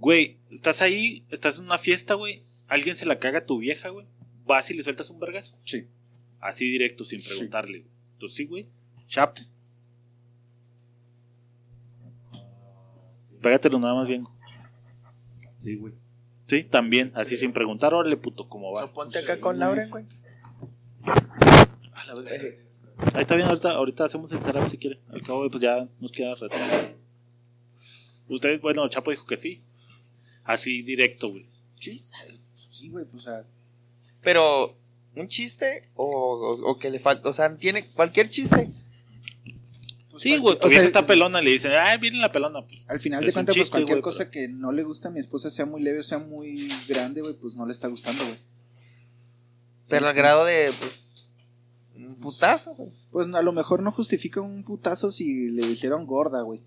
Güey, estás ahí, estás en una fiesta, güey. Alguien se la caga a tu vieja, güey. Vas y le sueltas un vergazo. Sí. Así directo, sin Sí. preguntarle. güey. Tú sí, güey. Chapo. Pégatelo nada más bien. Sí, güey. Sí, también, así sin preguntar, órale, puto, ¿cómo No, vas? ponte acá con Lauren, güey. A la verga. Ahí está bien, ahorita, ahorita hacemos el setup si quiere. Al cabo, pues ya nos queda rato. Ustedes, bueno, Chapo dijo que sí. Así directo, güey. Sí, sí, güey, pues, o sea, Pero, ¿un chiste o, o- o que le falta? O sea, tiene cualquier chiste. Pues, Sí, güey, tu o sea, vieja está es- pelona, le dicen, ah, viene la pelona, pues. Al final de cuentas, pues cualquier cosa que no le gusta a mi esposa, sea muy leve o sea muy grande, güey, pues no le está gustando, güey. Pero al grado de, pues, un putazo, güey. Pues a lo mejor no justifica un putazo si le dijeron gorda, güey.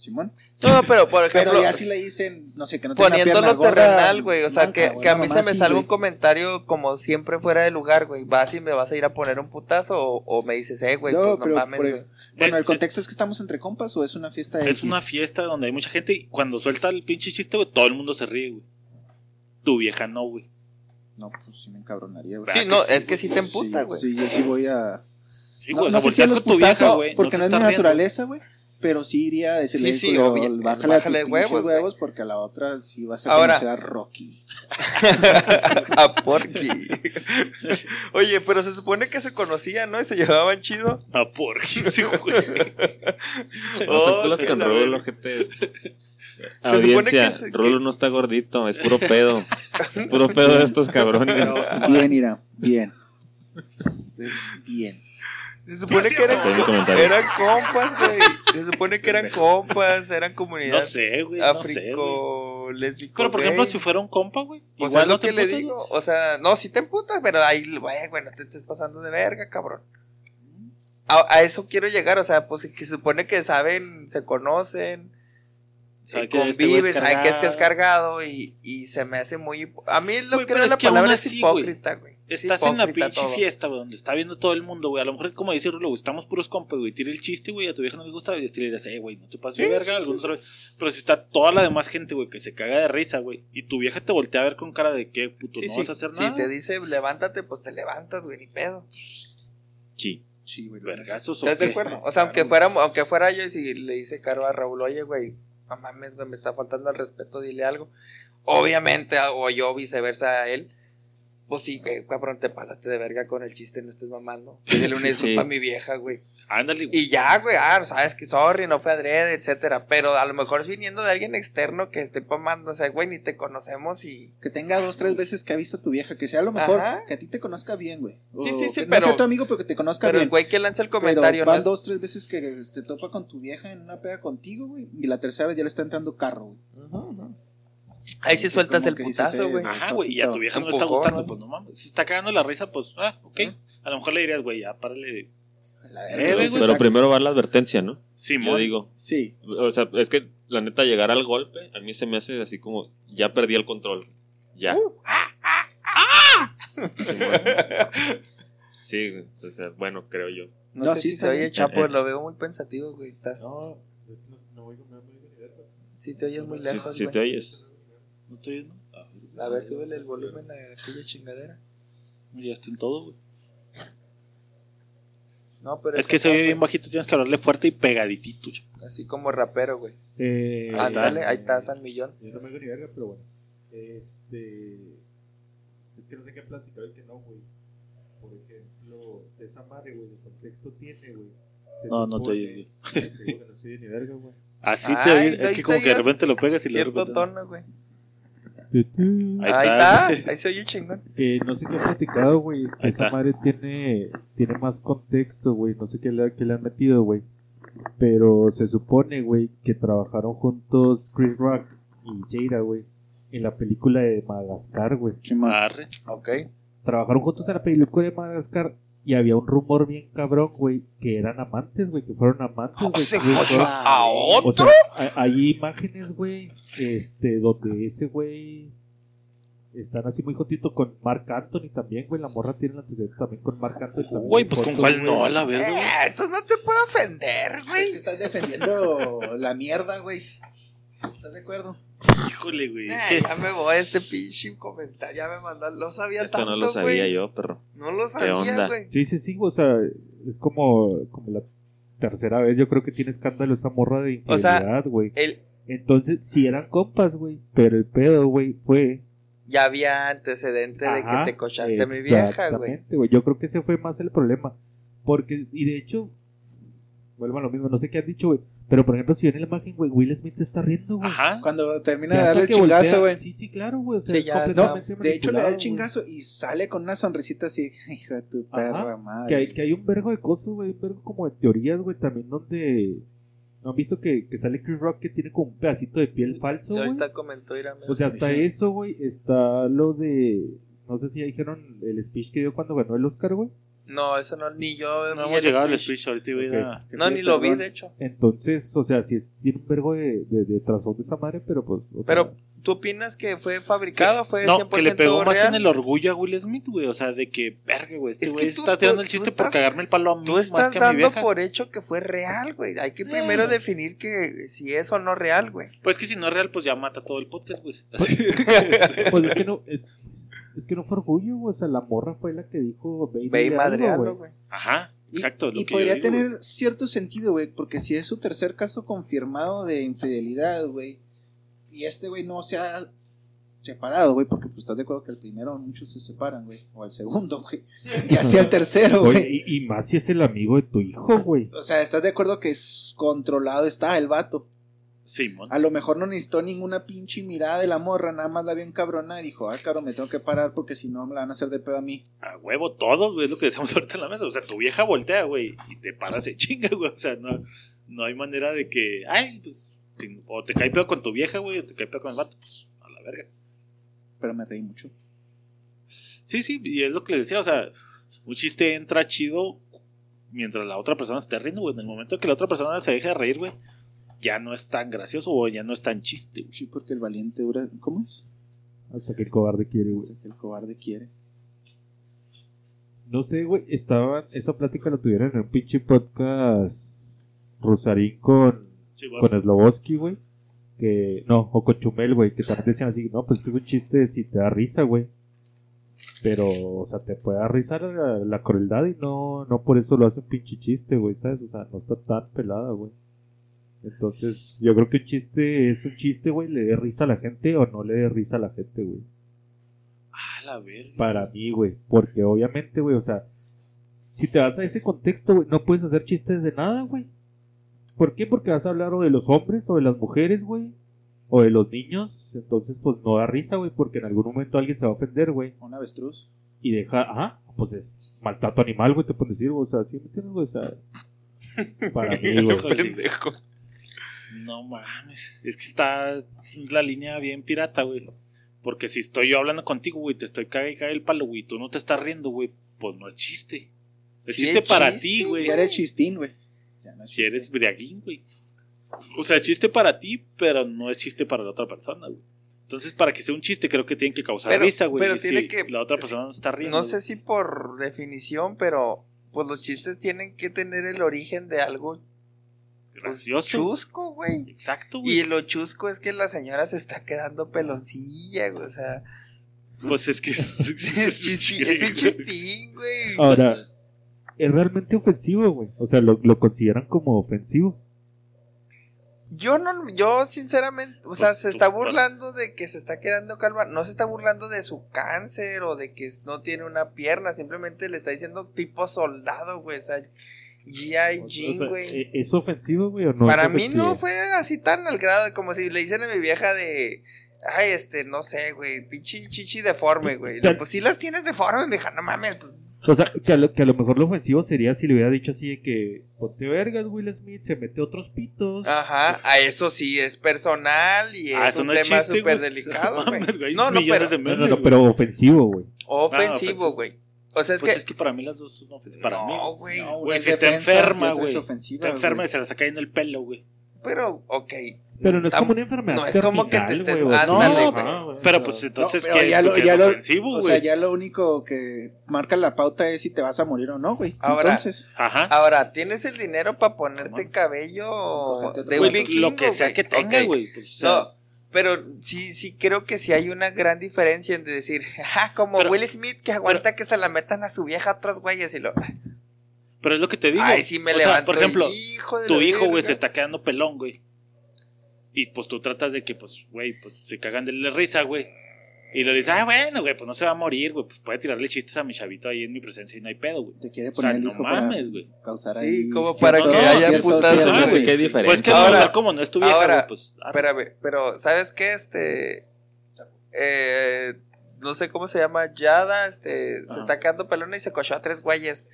Simón. No, pero por ejemplo, Pero ya si le dicen, no sé, que no tiene una pierna poniéndolo gorda, terrenal, güey. O sea, blanca, que, a una mí se me así, salga un comentario como siempre fuera de lugar, güey. Vas y me vas a ir a poner un putazo o, o me dices, eh, güey, No, pues no pero mames, por- güey. Bueno, el contexto es que estamos entre compas o es una fiesta Es X? una fiesta donde hay mucha gente y cuando suelta el pinche chiste, güey, todo el mundo se ríe, güey. Tu vieja no, güey. No, pues sí me encabronaría, güey. ¿Verdad Sí, no, que es que sí te emputa, Sí, güey. Sí, yo sí voy a... Sí, no, güey, no o sea, sé si a los con tu vieja, güey. porque no es mi naturaleza, güey. Pero sí iría a decirle, Sí, sí, "Culero, obvio, bájale, bájale a tus huevos, huevos, güey". huevos, porque a la otra sí vas a Ahora- conocer a Rocky. <laughs> a Porky. Oye, pero se supone que se conocían, ¿no? Y se llevaban chido. Ah, por qué <laughs> sí, güey. Los con Rulo, supone Audiencia, se- Rulo no está gordito, es puro pedo. Es puro pedo de estos cabrones. Bien, Ira, bien. Ustedes, bien. Se supone que eran, eran compas, güey. Se supone que eran compas, eran comunidad No sé, güey. No sé. Pero por ejemplo, si fuera un compa, güey. Igual es lo no te que le digo. O sea, no, sí te emputas, pero ahí, güey, güey, no te estés pasando de verga, cabrón. A, a eso quiero llegar, o sea, pues que se supone que saben, se conocen, eh, que este güey es conviven, saben que es que es cargado. y, y se me hace muy... A mí lo Güey, que es la palabra es así, hipócrita, güey. Es Estás en la pinche todo. fiesta, güey, donde está viendo todo el mundo, güey. A lo mejor es como decirlo, güey, estamos puros compas, güey. Tira el chiste, güey, a tu vieja no le gusta, y le dirás, eh, güey, no te pases Sí, de verga, sí, alguna sí, otra vez. Pero si está toda la demás gente, güey, que se caga de risa, güey, y tu vieja te voltea a ver con cara de que, puto, Sí, no sí, vas a hacer si nada. te dice levántate, pues te levantas, güey, ni pedo. Sí. Sí, güey. Vergazos, ¿o ¿Estás de acuerdo? O sea, aunque fuera, aunque fuera yo y si le dice Caro a Raúl, oye, güey, no mames, güey, me está faltando el respeto, dile algo. Obviamente, o yo viceversa a él. Pues sí, güey, cabrón, te pasaste de verga con el chiste, no estés mamando. <laughs> Dile una Sí, disculpa sí. a mi vieja, güey. Ándale, güey. Y ya, güey, ah, sabes que sorry, no fue adrede, etcétera. Pero a lo mejor es viniendo de alguien externo que esté mamando, o sea, güey, ni te conocemos y. Que tenga dos, tres veces que ha visto a tu vieja. Que sea a lo mejor Ajá. que a ti te conozca bien, güey. O Sí, sí, sí, que pero- No sea tu amigo, pero que te conozca Pero el bien. güey que lanza el Pero comentario, ¿no? van es- dos, tres veces que te topa con tu vieja en una pega contigo, güey. Y la tercera vez ya le está entrando carro, güey. Ujú, ujú. Ahí sí sueltas el putazo, eh, güey. Ajá, güey, y a tu vieja no le está gustando, pues no mames. Si está cagando la risa, pues, ah, ok. A lo mejor le dirías, güey, ya, párale de. La Eh, Pero primero va la advertencia, ¿no? Simón. Yo digo. Sí. O sea, es que la neta, llegar al golpe, a mí se me hace así como, ya perdí el control. Ya. <laughs> Simón. Sí, o sea, bueno, creo yo. No, No, sé sí si se oye chapo, Eh, lo veo muy pensativo, güey. Estás... No, no, no ni verga. Sí te oyes muy lejos, si güey. te oyes. ¿No estoy viendo? Ah, A ver, súbele el volumen a aquella chingadera. ya está en todo, güey. No, pero Es que se oye bien bajito, tienes que hablarle fuerte y pegaditito, chapo. Así como rapero, güey. Eh, Ahí está. Ándale, ahí estás al millón. Yo no me oigo ni verga, pero bueno. Este. Es que no sé qué platicar y qué no, güey. Por ejemplo, de esa madre, güey, el contexto tiene, güey. No, no te supone- Te digo <laughs> que no se oye ni verga, güey. Así Ay, te oye. Es que como te que de repente lo pegas y le Cierto tono, güey. Ahí Ahí está. está, ahí se oye chingón. Que no sé qué he platicado, güey. que Esa está. madre tiene, tiene más contexto, güey. No sé qué le, qué le han metido, güey. Pero se supone, güey, que trabajaron juntos Chris Rock y Jada, güey. En la película de Madagascar, güey. Ah. Arre. Ok. Trabajaron juntos en la película de Madagascar. Y había un rumor bien cabrón, güey, que eran amantes, güey, que fueron amantes, güey. ¿Se a O otro? sea, hay- imágenes, güey, este, donde ese güey están así muy jotito con Mark Anthony también, güey. La morra tiene el antecedente también con Mark Anthony. también Güey, pues con cuál güey. no, a la verga, güey. Eh, entonces no te puedo ofender, Es que güey. estás defendiendo la mierda, güey. ¿Estás de acuerdo? Híjole, güey. Es que. Ya me voy a este pinche comentario. Ya me mandó. Lo sabía Esto tanto, no lo sabía güey. yo, perro. No lo ¿Qué sabía, onda? güey. Sí, sí, sí, o sea, es como, como la tercera vez. Yo creo que tiene escándalo esa morra de O sea, infidelidad, güey. El, Entonces, sí eran compas, güey. Pero el pedo, güey, fue. ya había antecedente de que te cochaste a mi vieja, güey. exactamente, güey. Yo creo que ese fue más el problema. Porque, y de hecho, vuelvo a lo mismo, no sé qué han dicho, güey. Pero por ejemplo, si ven la imagen, güey, Will Smith te está riendo, güey. Ajá. Cuando termina de darle el chingazo, güey. Sí, sí, claro, güey. O sea, Sí, es ya, No, de hecho le da el chingazo y sale con una sonrisita así, <laughs> hijo de tu Ajá, perra madre. Que hay, que hay un vergo de cosas, güey, un vergo como de teorías, güey, también donde... ¿No han visto que, que sale Chris Rock que tiene como un pedacito de piel falso, güey? ahorita comentó Irán. O sea, hasta eso, güey, está lo de... No sé si ya dijeron el speech que dio cuando ganó el Oscar, güey. No, eso no, ni yo. No hemos llegado al speech. speech ahorita, güey. Ok. era- Que No, ni lo vi, de hecho. Entonces, o sea, sí es- tiene un vergo de, de, de trasfondo esa madre, pero pues... o sea, Pero, ¿tú opinas que fue fabricado? ¿Fue No, 100% que le pegó más real? en el orgullo a Will Smith, güey. O sea, de que, verga, güey. Este güey está tirando el chiste tú por estás- cagarme el palo a mí Tú más estás que a mi dando vieja. por hecho que fue real, güey. Hay que primero Eh. definir que si es o no real, güey. Pues que si no es real, pues ya mata todo el podcast, güey. Pues <laughs> es que no... Es, es que no fue orgullo, güey. O sea, la morra fue la que dijo... Ve y madrealo, güey. Ajá, Y- exacto. lo Y podría digo, tener cierto sentido, güey, porque si es su tercer caso confirmado de infidelidad, güey, y este güey no se ha separado, güey, porque pues estás de acuerdo que el primero muchos se separan, güey, o el segundo, <laughs> güey, y así el tercero, güey. y, y más si es el amigo de tu hijo, güey. O sea, estás de acuerdo que es controlado está el vato. A lo mejor no necesitó ninguna pinche mirada de la morra, nada más la vio cabrona y dijo, ah, cabrón, me tengo que parar porque si no me la van a hacer de pedo a mí. A huevo, todos, güey, es lo que decíamos <laughs> ahorita en la mesa. O sea, tu vieja voltea, güey, y te paras de chinga, güey. O sea, no, no hay manera de que, ay, pues, o te cae pedo con tu vieja, güey, o te cae pedo con el vato, pues, a la verga. Pero me reí mucho. Sí, sí, y es lo que le decía, o sea, un chiste entra chido mientras la otra persona se esté riendo, güey. En el momento que la otra persona se deje de reír, güey, ya no es tan gracioso o ya no es tan chiste, güey. Sí, porque el valiente dura, ¿cómo es? Hasta que el cobarde quiere, güey. Hasta que el cobarde quiere. No sé, güey, estaban, esa plática la tuvieron en un pinche podcast Rosarín con, Sí, güey. con Sloboski, güey. Que, no, o con Chumel, güey, que también decían así, no, pues que es un chiste si te da risa, güey. Pero, o sea, te puede dar risa la, la crueldad y no, no por eso lo hace un pinche chiste, güey, ¿sabes? O sea, no está tan pelada, güey. Entonces, yo creo que un chiste es un chiste, güey, le dé risa a la gente o no le dé risa a la gente, güey. Ah, la verga. Para mí, güey. Porque obviamente, güey, o sea, si te vas a ese contexto, güey, no puedes hacer chistes de nada, güey. ¿Por qué? Porque vas a hablar o de los hombres o de las mujeres, güey. O de los niños. Entonces, pues no da risa, güey, porque en algún momento alguien se va a ofender, güey. Un avestruz. Y deja, ajá, pues es maltrato animal, güey, te puedes decir, güey, o sea, ¿sí me entiendes, güey? O sea, <laughs> para mí, güey. No mames. Es que está la línea bien pirata, güey. Porque si estoy yo hablando contigo, güey, te estoy caga y caga el palo, güey, y tú no te estás riendo, güey, pues no es chiste. Es Sí, chiste es para chiste, ti, güey. Ya eres chistín, güey. Ya no es chiste. eres briaguín, güey. O sea, chiste para ti, pero no es chiste para la otra persona, güey. Entonces, para que sea un chiste, creo que tiene que causar Pero- risa, güey. pero y tiene si que- la otra persona no está riendo. No sé si por definición, pero pues los chistes tienen que tener el origen de algo gracioso. chusco, güey. Exacto, güey. Y lo chusco es que la señora se está quedando peloncilla, güey. O sea, Pues es que es, <laughs> es, es un chistín, güey. Ahora, es realmente ofensivo, güey. O sea, lo, lo consideran como ofensivo. Yo no, yo sinceramente, o sea, Pues, se está burlando de que se está quedando calma, no se está burlando de su cáncer o de que no tiene una pierna, simplemente le está diciendo tipo soldado, güey, o sea, G.I. Sea, güey. ¿e- ¿Es ofensivo, güey, o no? Para mí no fue así tan al grado como si le dicen a mi vieja de, Ay, este, no sé, güey, pinche chichi deforme, güey. Pues sí las tienes deformes, mija, no mames, pues. O sea, que a, lo, que a lo mejor lo ofensivo sería si le hubiera dicho así de que ponte vergas, Will Smith, se mete otros pitos. Ajá, a eso sí es personal y Ah, es un no tema súper delicado, <laughs> No güey. No, no, pero de No, pero ofensivo, güey. ofensivo, ofensivo. güey. O sea, es Pues que es que para mí las dos son ofensivas. Para mí. no, güey. No, Güey, si es está enferma, güey. ofensiva, Está enferma y se la está cayendo el pelo, güey. Pero, ok. Pero no es como una enfermedad no es como que te estés- o ándale, no, güey. güey. Pero pues entonces, No, pero ¿qué, ya lo- ya es lo- ofensivo, O güey? sea, ya lo único que marca la pauta es si te vas a morir o no, güey. Ahora- Entonces, Ajá. Ahora, ¿tienes el dinero para ponerte ¿Cómo? cabello de lo- vikingo, lo que sea que tenga, güey. Pues, o sea, No, pero sí, sí creo que sí hay una gran diferencia en de decir, ja, <laughs> como Pero- Will Smith que aguanta que se la metan a su vieja a otros güeyes y lo. <laughs> Pero es lo que te digo. Ay, sí me o sea, por ejemplo, hijo tu hijo, güey, se está quedando pelón, güey. Y pues tú tratas de que, pues, güey, pues se cagan de la risa, güey. Y le dices, ah, bueno, güey, pues no se va a morir, güey. Pues puede tirarle chistes a mi chavito ahí en mi presencia y no hay pedo, güey. te quiere O sea, poner el no mames, güey. causar Sí, ahí. como para que haya putazos, güey. Sí, qué sí. diferencia. Pues que Ahora- no, como no es tu vieja, ahora, güey, pues. arre. Espérame, pero ¿sabes qué? Este. Eh, no sé cómo se llama. Yada, este. Se está quedando pelona y se cochó a tres güeyes.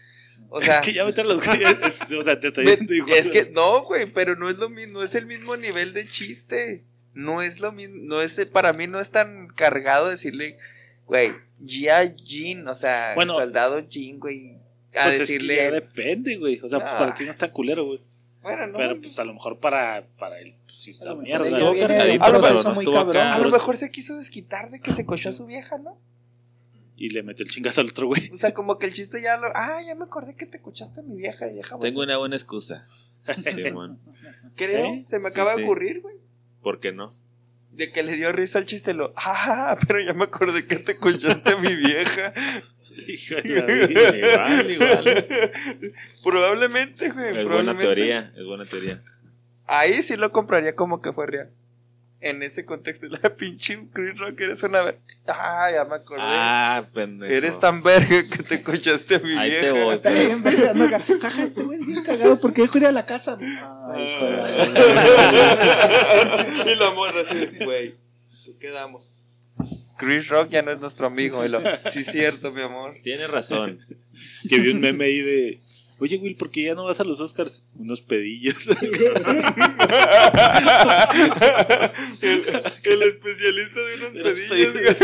O sea. <laughs> es que ya meter los güeyes. <laughs> O sea, te estoy me- diciendo igual. es que no, güey, pero no es lo mismo, no es el mismo nivel de chiste. No es lo mismo, no es, para mí no es tan cargado decirle, güey, G.I. Jean, o sea, Bueno, soldado Jean, güey, a Pues decirle, es que ya depende, güey. O sea, pues Ah. para ti no está culero, güey. bueno, no, Pero pues a lo mejor para, para él, pues sí A está lo mejor mierda. proceso no muy estuvo acá. cabrón. a lo pues- mejor se quiso desquitar de que se cochó a su vieja, ¿no? Y le metió el chingazo al otro, güey. O sea, como que el chiste ya lo, ah, ya me acordé que te cochaste a mi vieja, y Tengo una buena excusa. <laughs> Simón. creo, ¿Eh? se me Sí, acaba sí. de ocurrir, güey. ¿Por qué no? De que le dio risa al chiste, lo, ah, pero ya me acordé que te cochaste a mi vieja. <laughs> Hijo de la vida. Igual, igual. Probablemente, güey. Es buena teoría, es buena teoría. Ahí sí lo compraría como que fue real. En ese contexto, <laughs> la pinche Chris Rock eres una. ver- Ah, ya me acordé. Ah, pendejo. eres tan verga que te cochaste a mi Ahí vieja. te voy. Está bien, verga, acá. Caja, este güey bien cagado porque dejó ir a la casa. <laughs> Ay, verga. y la morra así, güey, ¿qué quedamos? Chris Rock ya no es nuestro amigo. Y lo, sí, es cierto, mi amor. Tienes razón. Que vi un meme ahí de. Oye, Will, ¿por qué ya no vas a los Oscars? Unos pedillos. <laughs> el, el especialista de unos De los pedillos. pedillos,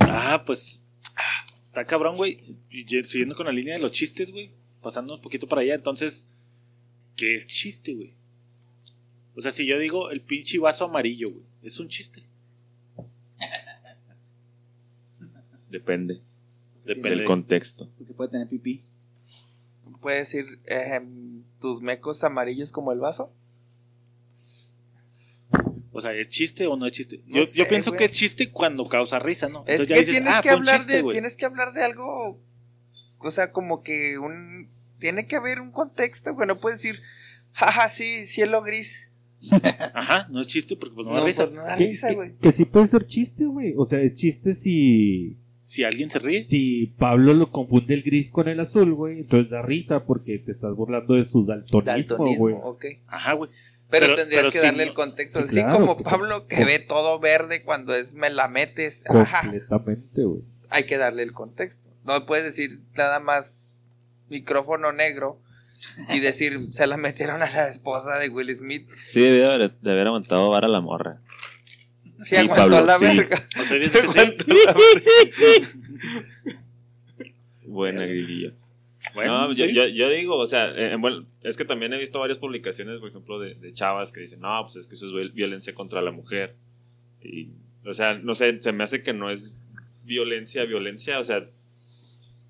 <laughs> ah, pues. Está cabrón, güey. Siguiendo con la línea de los chistes, güey. Pasando un poquito para allá. Entonces, ¿qué es chiste, güey? O sea, si yo digo el pinche vaso amarillo, güey. Es un chiste. Depende Depende. del contexto. Porque puede tener pipí. Puedes decir ejem, tus mecos amarillos como el vaso. O sea, ¿es chiste o no es chiste? No yo, pienso que es chiste cuando causa risa, ¿no? Es Entonces que ya dices, tienes ah, que fue un hablar chiste, de güey. tienes que hablar de algo o sea como que un tiene que haber un contexto güey no puedes decir jaja sí cielo gris <laughs> Ajá, no es chiste porque pues no, no, da risa. pues, no da Que, risa que- güey que sí puede ser chiste, güey. O sea, es chiste si, Si alguien se ríe, si Pablo lo confunde el gris con el azul, güey. Entonces da risa porque te estás burlando de su daltonismo, daltonismo güey. ok ajá, güey. pero, Pero- tendrías pero que darle el contexto Sí, así claro. como Pablo que ve todo verde cuando es me la metes ajá Completamente, güey. hay que darle el contexto no puedes decir nada más micrófono negro y decir <laughs> se la metieron a la esposa de Will Smith Sí, debió haber, de haber aguantado vara la morra. Sí, aguantó Pablo, la sí. verga <laughs> ¿O te dices Se que sí? aguantó la verga. Buena grililla. Bueno, no, yo, sí. yo, yo digo, o sea, eh, bueno, es que también he visto varias publicaciones, por ejemplo, de, de chavas que dicen, no, pues es que eso es viol- violencia contra la mujer. Y, o sea, no sé, se me hace que no es violencia, violencia, o sea,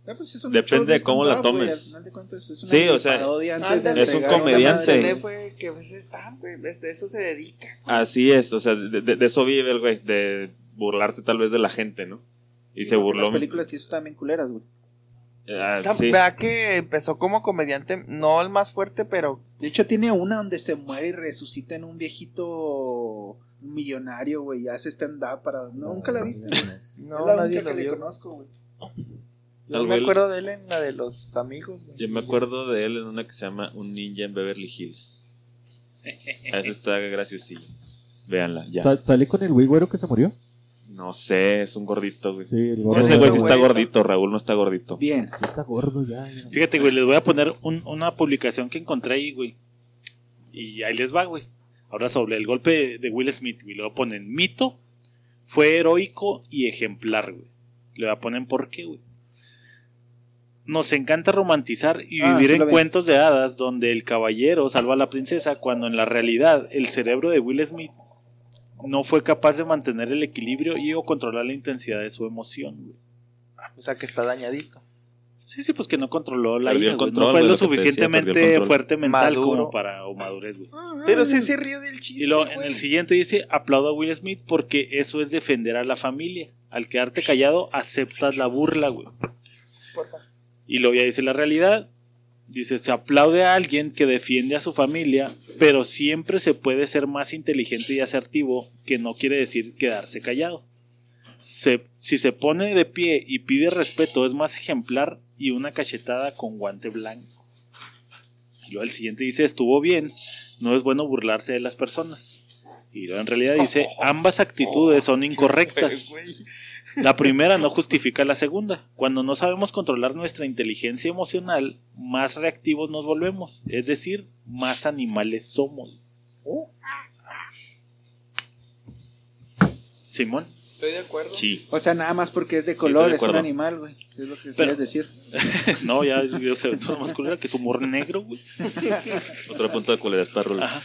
Ah, pues es un Depende de cómo la tomes. al final de cuentas es una Sí, o sea, parodia antes ándale, de es un comediante. fue que pues está, ves, de eso se dedica. así es, o sea, de, de- de eso vive el güey, de burlarse tal vez de la gente, ¿no? Y Sí, se burló. Las películas que hizo también culeras, güey. Ah, sí. Vea que empezó como comediante, no el más fuerte, pero De hecho, tiene una donde se muere y resucita en un viejito millonario, güey, y hace stand-up para... No, nunca la viste, güey. no, es la única que le conozco, güey. Yo me acuerdo de él en la de los amigos. güey. Yo me acuerdo de él en una que se llama Un ninja en Beverly Hills. Esa está graciosilla. Véanla, ya. Sa- ¿Sale con el güey güero que se murió? No sé, es un gordito, güey. Sí, el gordo. Ese güey sí está gordito, Raúl no está gordito. Bien. Sí está gordo ya. ya. Fíjate, güey, les voy a poner un- una publicación que encontré ahí, güey. Y ahí les va, güey. Ahora sobre el golpe de Will Smith, güey. Luego ponen mito, fue heroico y ejemplar, güey. Le voy a poner por qué, güey. Nos encanta romantizar y Ah, vivir sí en cuentos de hadas donde el caballero salva a la princesa cuando en la realidad el cerebro de Will Smith no fue capaz de mantener el equilibrio y o controlar la intensidad de su emoción, güey. O sea que está dañadito. Sí, sí, pues que no controló la Perdió ira, control, No fue lo decía, suficientemente fuerte mental Maduro. como para o madurez, güey. Pero sí se rió del chiste. Y luego en el siguiente dice, aplaudo a Will Smith porque eso es defender a la familia. Al quedarte callado, aceptas la burla, güey. Porfa. Y luego ya dice la realidad. Dice, se aplaude a alguien que defiende a su familia, pero siempre se puede ser más inteligente y asertivo, que no quiere decir quedarse callado. Se- si se pone de pie y pide respeto, es más ejemplar y una cachetada con guante blanco. Y luego el siguiente dice, estuvo bien, no es bueno burlarse de las personas. Y luego en realidad dice, <laughs> ambas actitudes son incorrectas. La primera no justifica la segunda. Cuando no sabemos controlar nuestra inteligencia emocional, más reactivos nos volvemos. Es decir, más animales somos. Simón. Estoy de acuerdo. Sí. O sea, nada más porque es de color, de es un animal, güey. Es lo que Pero- quieres decir. <laughs> No, ya yo sé, todo más culera que es humor negro, güey. <laughs> Otro punto de Raúl. Ajá.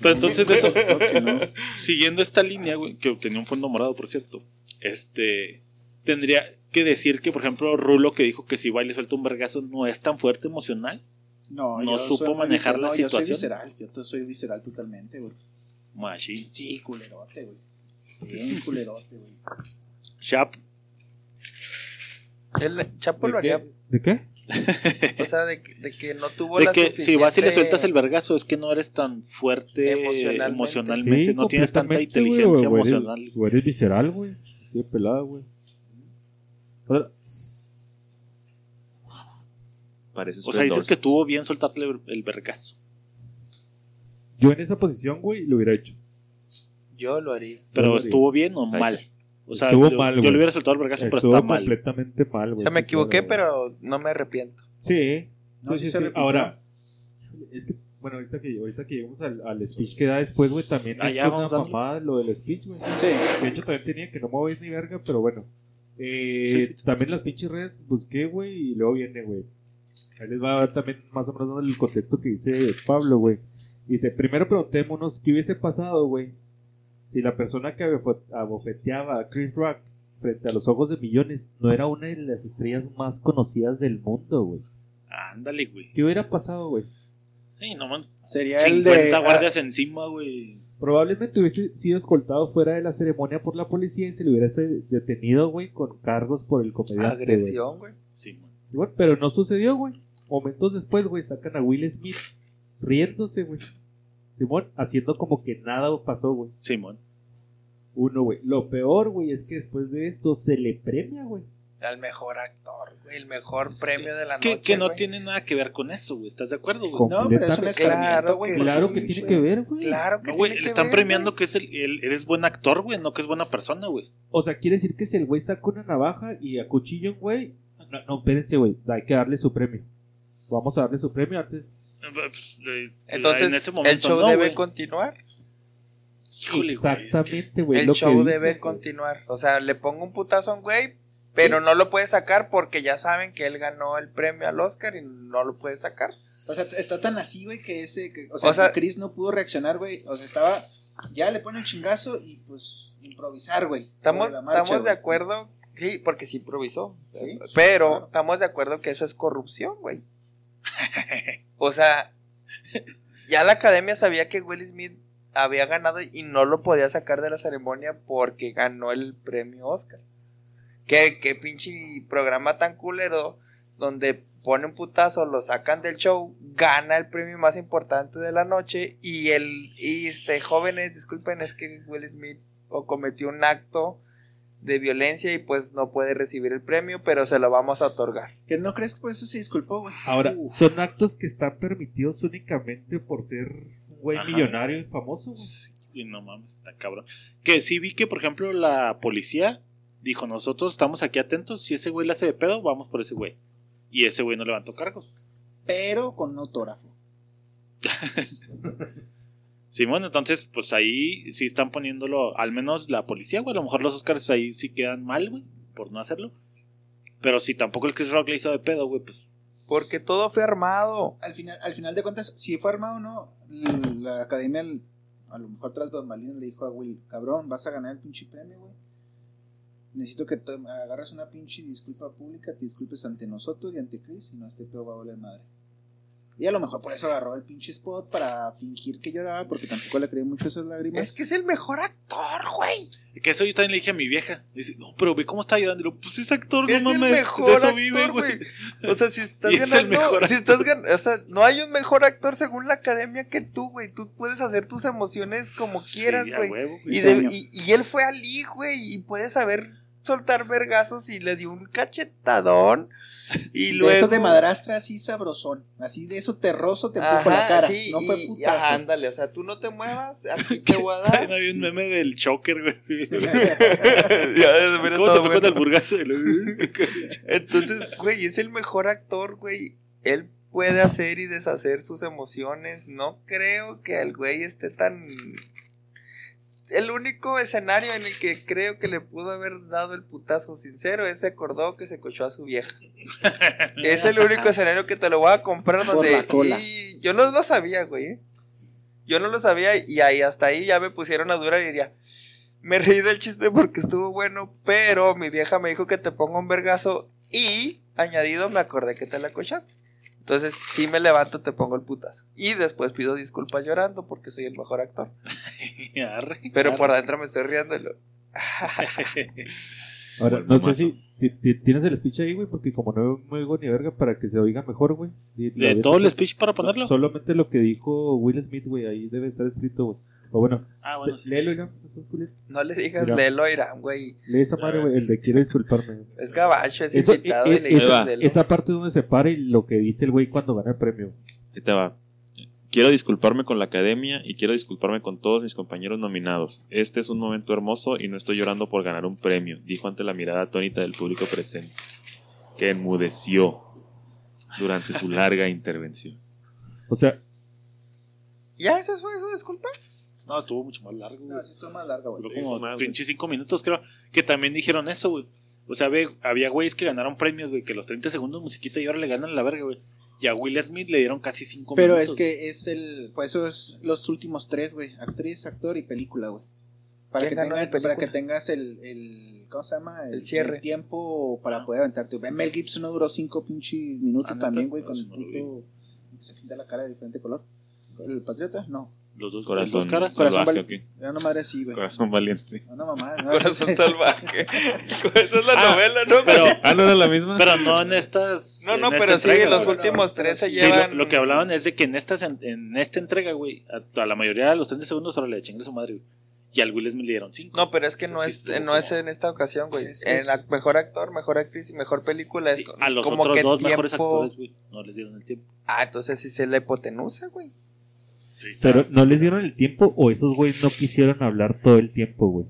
Pero entonces eso, no. siguiendo esta línea, güey, que tenía un fondo morado, por cierto, este, tendría que decir que, por ejemplo, Rulo que dijo que si va y le suelta un vergazo no es tan fuerte emocional. No, No yo supo manejar la no, situación. Yo soy visceral, yo to- soy visceral totalmente, güey. Machi. Sí, culerote, güey. Bien culerote, güey. Chap. El Chapo lo ¿De haría. qué? ¿De qué? O sea, de, que- de que no tuvo De la que si vas y le sueltas el vergazo es que no eres tan fuerte Emocionalmente. emocionalmente, Sí, no tienes tanta inteligencia o eres- emocional. Eres visceral, güey. Sí, de pelada, güey. Ahora, Pareces O sea, dices que estuvo bien soltarle el- el vergazo. yo en esa posición, güey, lo hubiera hecho. Yo lo haría. Pero estuvo bien o mal. O sea, Estuvo yo, mal, yo güey. le hubiera soltado el vergazo, pero Estuvo está mal. completamente mal, O güey. sea, me equivoqué, pero no me arrepiento. Sí. No, sí, sí sí. Ahora, es que, bueno, ahorita que, ahorita que llegamos al, al speech que da después, güey, también Ah, es una vamos mamada lo del speech, güey. Sí. De hecho, también tenía que no voy ni verga, pero bueno. Eh, Sí, sí, sí. También las pinches redes busqué, güey, y luego viene, güey. Ahí les va a dar también más o menos dando el contexto que dice Pablo, güey. Dice, primero preguntémonos qué hubiese pasado, güey, si la persona que abofo- abofeteaba a Chris Rock frente a los ojos de millones no era una de las estrellas más conocidas del mundo, güey. Ándale, güey. ¿Qué hubiera pasado, güey? Sí, no man. Sería el 50 de. ah, guardias encima, güey. Probablemente hubiese sido escoltado fuera de la ceremonia por la policía y se le hubiese detenido, güey, con cargos por el comediante. Agresión, güey. Sí, man. Sí, bueno, pero no sucedió, güey. Momentos después, güey, sacan a Will Smith riéndose, güey. Simón, haciendo como que nada pasó, güey. Simón. Uno, güey. Lo peor, güey, es que después de esto se le premia, güey. Al mejor actor, güey. El mejor Sí. premio de la noche. que no tiene nada que ver con eso, güey. ¿Estás de acuerdo, güey? No, pero es un escarmiento, güey. Claro sí, que tiene que ver, güey. Claro que No, güey, tiene le que están ver, premiando güey. que es el, el- eres buen actor, güey, no que es buena persona, güey. O sea, quiere decir que si el güey saca una navaja y acuchilla güey. No, no, espérense, güey. Hay que darle su premio. Vamos a darle su premio antes. Pues, eh, Entonces, en ese momento el show no, debe continuar. Híjole, Exactamente, güey. el lo que show dice, debe continuar. O sea, le pongo un putazo a un güey, pero no lo puede sacar porque ya saben que él ganó el premio al Oscar y no lo puede sacar. O sea, está tan así, güey, que ese. que- o, sea, O sea- que Chris no pudo reaccionar, güey. O sea, estaba. Ya le pone un chingazo y pues improvisar, güey. Estamos, marcha, estamos de acuerdo, sí, porque sí improvisó. Sí, pero claro. estamos de acuerdo que eso es corrupción, güey. O sea, ya la academia sabía que Will Smith había ganado y no lo podía sacar de la ceremonia porque ganó el premio Oscar. Qué, qué pinche programa tan culero donde pone un putazo, lo sacan del show, gana el premio más importante de la noche y el y este jóvenes, disculpen, es que Will Smith o cometió un acto de violencia y pues no puede recibir el premio, pero se lo vamos a otorgar. ¿Que no crees que por eso se disculpó, güey? Ahora, Uf. son actos que están permitidos únicamente por ser güey Ajá. millonario y famoso, güey. Sí, güey, no mames, está cabrón. Que sí vi que, por ejemplo, la policía dijo, nosotros estamos aquí atentos, si ese güey le hace de pedo, vamos por ese güey. Y ese güey no levantó cargos. Pero con un autógrafo. <laughs> Simón, entonces, pues ahí sí están poniéndolo, al menos la policía, güey. A lo mejor los Oscars ahí sí quedan mal, güey, por no hacerlo. Pero si tampoco el Chris Rock le hizo de pedo, güey, pues. Porque todo fue armado. Al final, al final de cuentas, si fue armado o no, la academia al- a lo mejor tras bambalinas le dijo a Will, cabrón, vas a ganar el pinche premio, güey. Necesito que te agarres una pinche disculpa pública, te disculpes ante nosotros y ante Chris, y no este pedo va a valer madre. Y a lo mejor por eso agarró el pinche spot para fingir que lloraba, porque tampoco le creí mucho esas lágrimas. Es que es el mejor actor, güey. Que eso yo también le dije a mi vieja. Dice, no, pero ve cómo está llorando. Y lo, pues es actor, Es no el mames. mejor de eso actor, vive, güey. O sea, si estás Y es el ganando, mejor si estás gan- o sea, no hay un mejor actor según la academia que tú, güey. Tú puedes hacer tus emociones como quieras, güey. y, de- y, y él fue Ali, güey, y puedes saber soltar vergazos y le dio un cachetadón. Y de luego. eso de madrastra así sabrosón, así de eso terroso te empujo la cara, sí, no fue y- putazo. ajá, ándale, o sea, tú no te muevas, <laughs> aquí te voy a dar. Había un meme del choker, güey. <laughs> <laughs> Ya, de ¿Cómo te fue con el burgazo? Entonces, güey, es el mejor actor, güey. Él puede hacer y deshacer sus emociones. No creo que el güey esté tan... El único escenario en el que creo que le pudo haber dado el putazo sincero es se acordó que se cochó a su vieja. <laughs> es el único escenario que te lo voy a comprar Por donde... la cola. Y yo no lo sabía, güey. ¿eh? Yo no lo sabía y ahí hasta ahí ya me pusieron a dura y diría... Me reí del chiste porque estuvo bueno, pero mi vieja me dijo que te ponga un vergazo y, añadido, me acordé que te la cochaste. Entonces, si me levanto, te pongo el putazo. Y después pido disculpas llorando porque soy el mejor actor. <laughs> Arre, Pero arre. por dentro me estoy riendo. y lo- <laughs> Ahora, no sé si ti- ti- tienes el speech ahí, güey, porque como no me oigo ni verga para que se oiga mejor, güey. ¿De todo el speech para ponerlo? Solamente lo que dijo Will Smith, güey, ahí debe estar escrito, güey. O bueno, Ah, bueno, sí. léelo, Irán, no le digas. Lelo a Irán, güey. Lee esa madre, güey, el de quiero disculparme. Es gabacho, es Eso, invitado eh, y le dices va. Lelo. Esa parte donde se para y lo que dice el güey cuando gana el premio. Ahí te va. Quiero disculparme con la academia y quiero disculparme con todos mis compañeros nominados. Este es un momento hermoso y no estoy llorando por ganar un premio, dijo ante la mirada atónita del público presente, que enmudeció durante su <laughs> larga intervención. O sea, ¿Ya eso fue su disculpa? No, estuvo mucho más largo, güey. No, sí estuvo más larga, güey. Duró como más, pinche cinco minutos, creo. Que también dijeron eso, güey. O sea, ve, había güeyes que ganaron premios, güey, que los 30 segundos musiquita y ahora le ganan la verga, güey. Y a Will Smith le dieron casi cinco Pero minutos. es que es el. Por eso es los últimos tres, güey. Actriz, actor y película, güey. Para, que para que tengas el, el. ¿Cómo se llama? El cierre. tiempo para poder aventarte. Mel Gibson no duró cinco pinches minutos Ah, también, güey, con el que Se pinta la cara de diferente color. ¿El Patriota? No. Los dos, Corazón, los dos caras. Corazón salvaje, val- ¿o qué? Era una madre así, güey. Corazón valiente. Una mamá. no, Corazón <laughs> salvaje. <laughs> Esa es la Ah, novela, ¿no? Pero, <laughs> Ah, ¿no era la misma? pero no en estas. No, no, pero sí, entrega, los últimos tres se Sí, llevan. lo, lo que hablaban es de que en, estas, en, en esta entrega, güey, a, a la mayoría de los 30 segundos ahora le chingue su madre, güey. Y al Will Smith le dieron 5. No, pero es que no es, no es en esta ocasión, güey. Es- En la mejor actor, mejor actriz y mejor película es a los como otros que dos mejores actores, güey, no les dieron el tiempo. Ah, entonces sí se la hipotenusa, güey. Sí, pero no les dieron el tiempo o esos güeyes no quisieron hablar todo el tiempo, güey.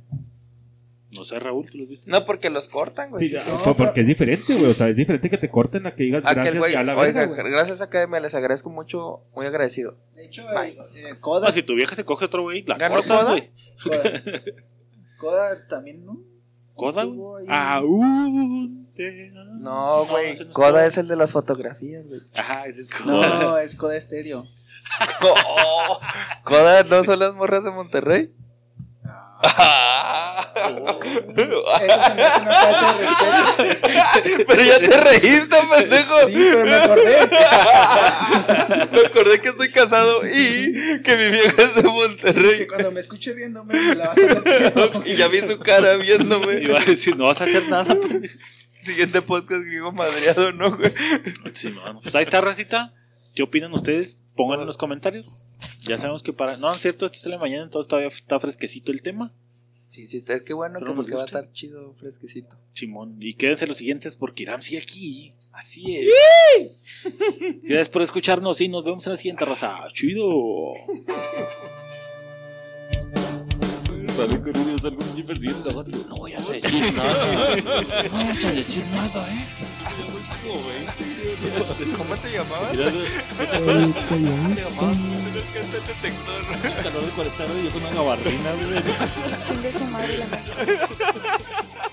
No sé, Raúl, ¿tú los viste? No, porque los cortan, güey. Sí, sí, ah, porque es diferente, güey. O sea, es diferente que te corten a que digas gracias güey, y a la oiga, verga, güey. gracias Academia, les agradezco mucho, muy agradecido. De hecho, eh, eh, Coda, No, si tu vieja se coge otro güey, la ¿Ganó cortas, Coda? güey. Coda, <laughs> Coda también, ¿no? ¿Coda, Estuvo güey? ahí. Aún te. No, güey, no es Coda es el de las fotografías, güey. Ajá, ese es Coda. No, es Coda Estéreo. <laughs> Oh, Coda no son las morras de Monterrey. Respeto. <laughs> pero ya te reíste, pendejo. Sí, pero me acordé. <laughs> Me acordé que estoy casado y que mi vieja es de Que Monterrey. cuando me escuche viéndome, me la vas a. Y ya vi su cara viéndome. Iba a decir, no vas a hacer nada. Siguiente podcast griego madreado, ¿no, güey? Sí, no, no. Pues ahí está, racita. ¿Qué opinan ustedes? Pónganlo en los comentarios. Ya sabemos que para. No, es cierto, este sale mañana, entonces todavía está fresquecito el tema. Sí, sí, es que bueno Pero que porque va a estar chido, fresquecito. Simón. Y quédense los siguientes porque Irán sigue aquí. Así es. <laughs> Gracias por escucharnos y nos vemos en la siguiente raza. Chido. Sale con un sale un chip persiguiendo a otro. No voy a decir nada. No vayas a decir nada, eh. <laughs> ¿Cómo te llamabas? Mira, ¿Te llamabas? calor de 40 grados y yo con una gabardina, güey. Chingue su madre la <laughs>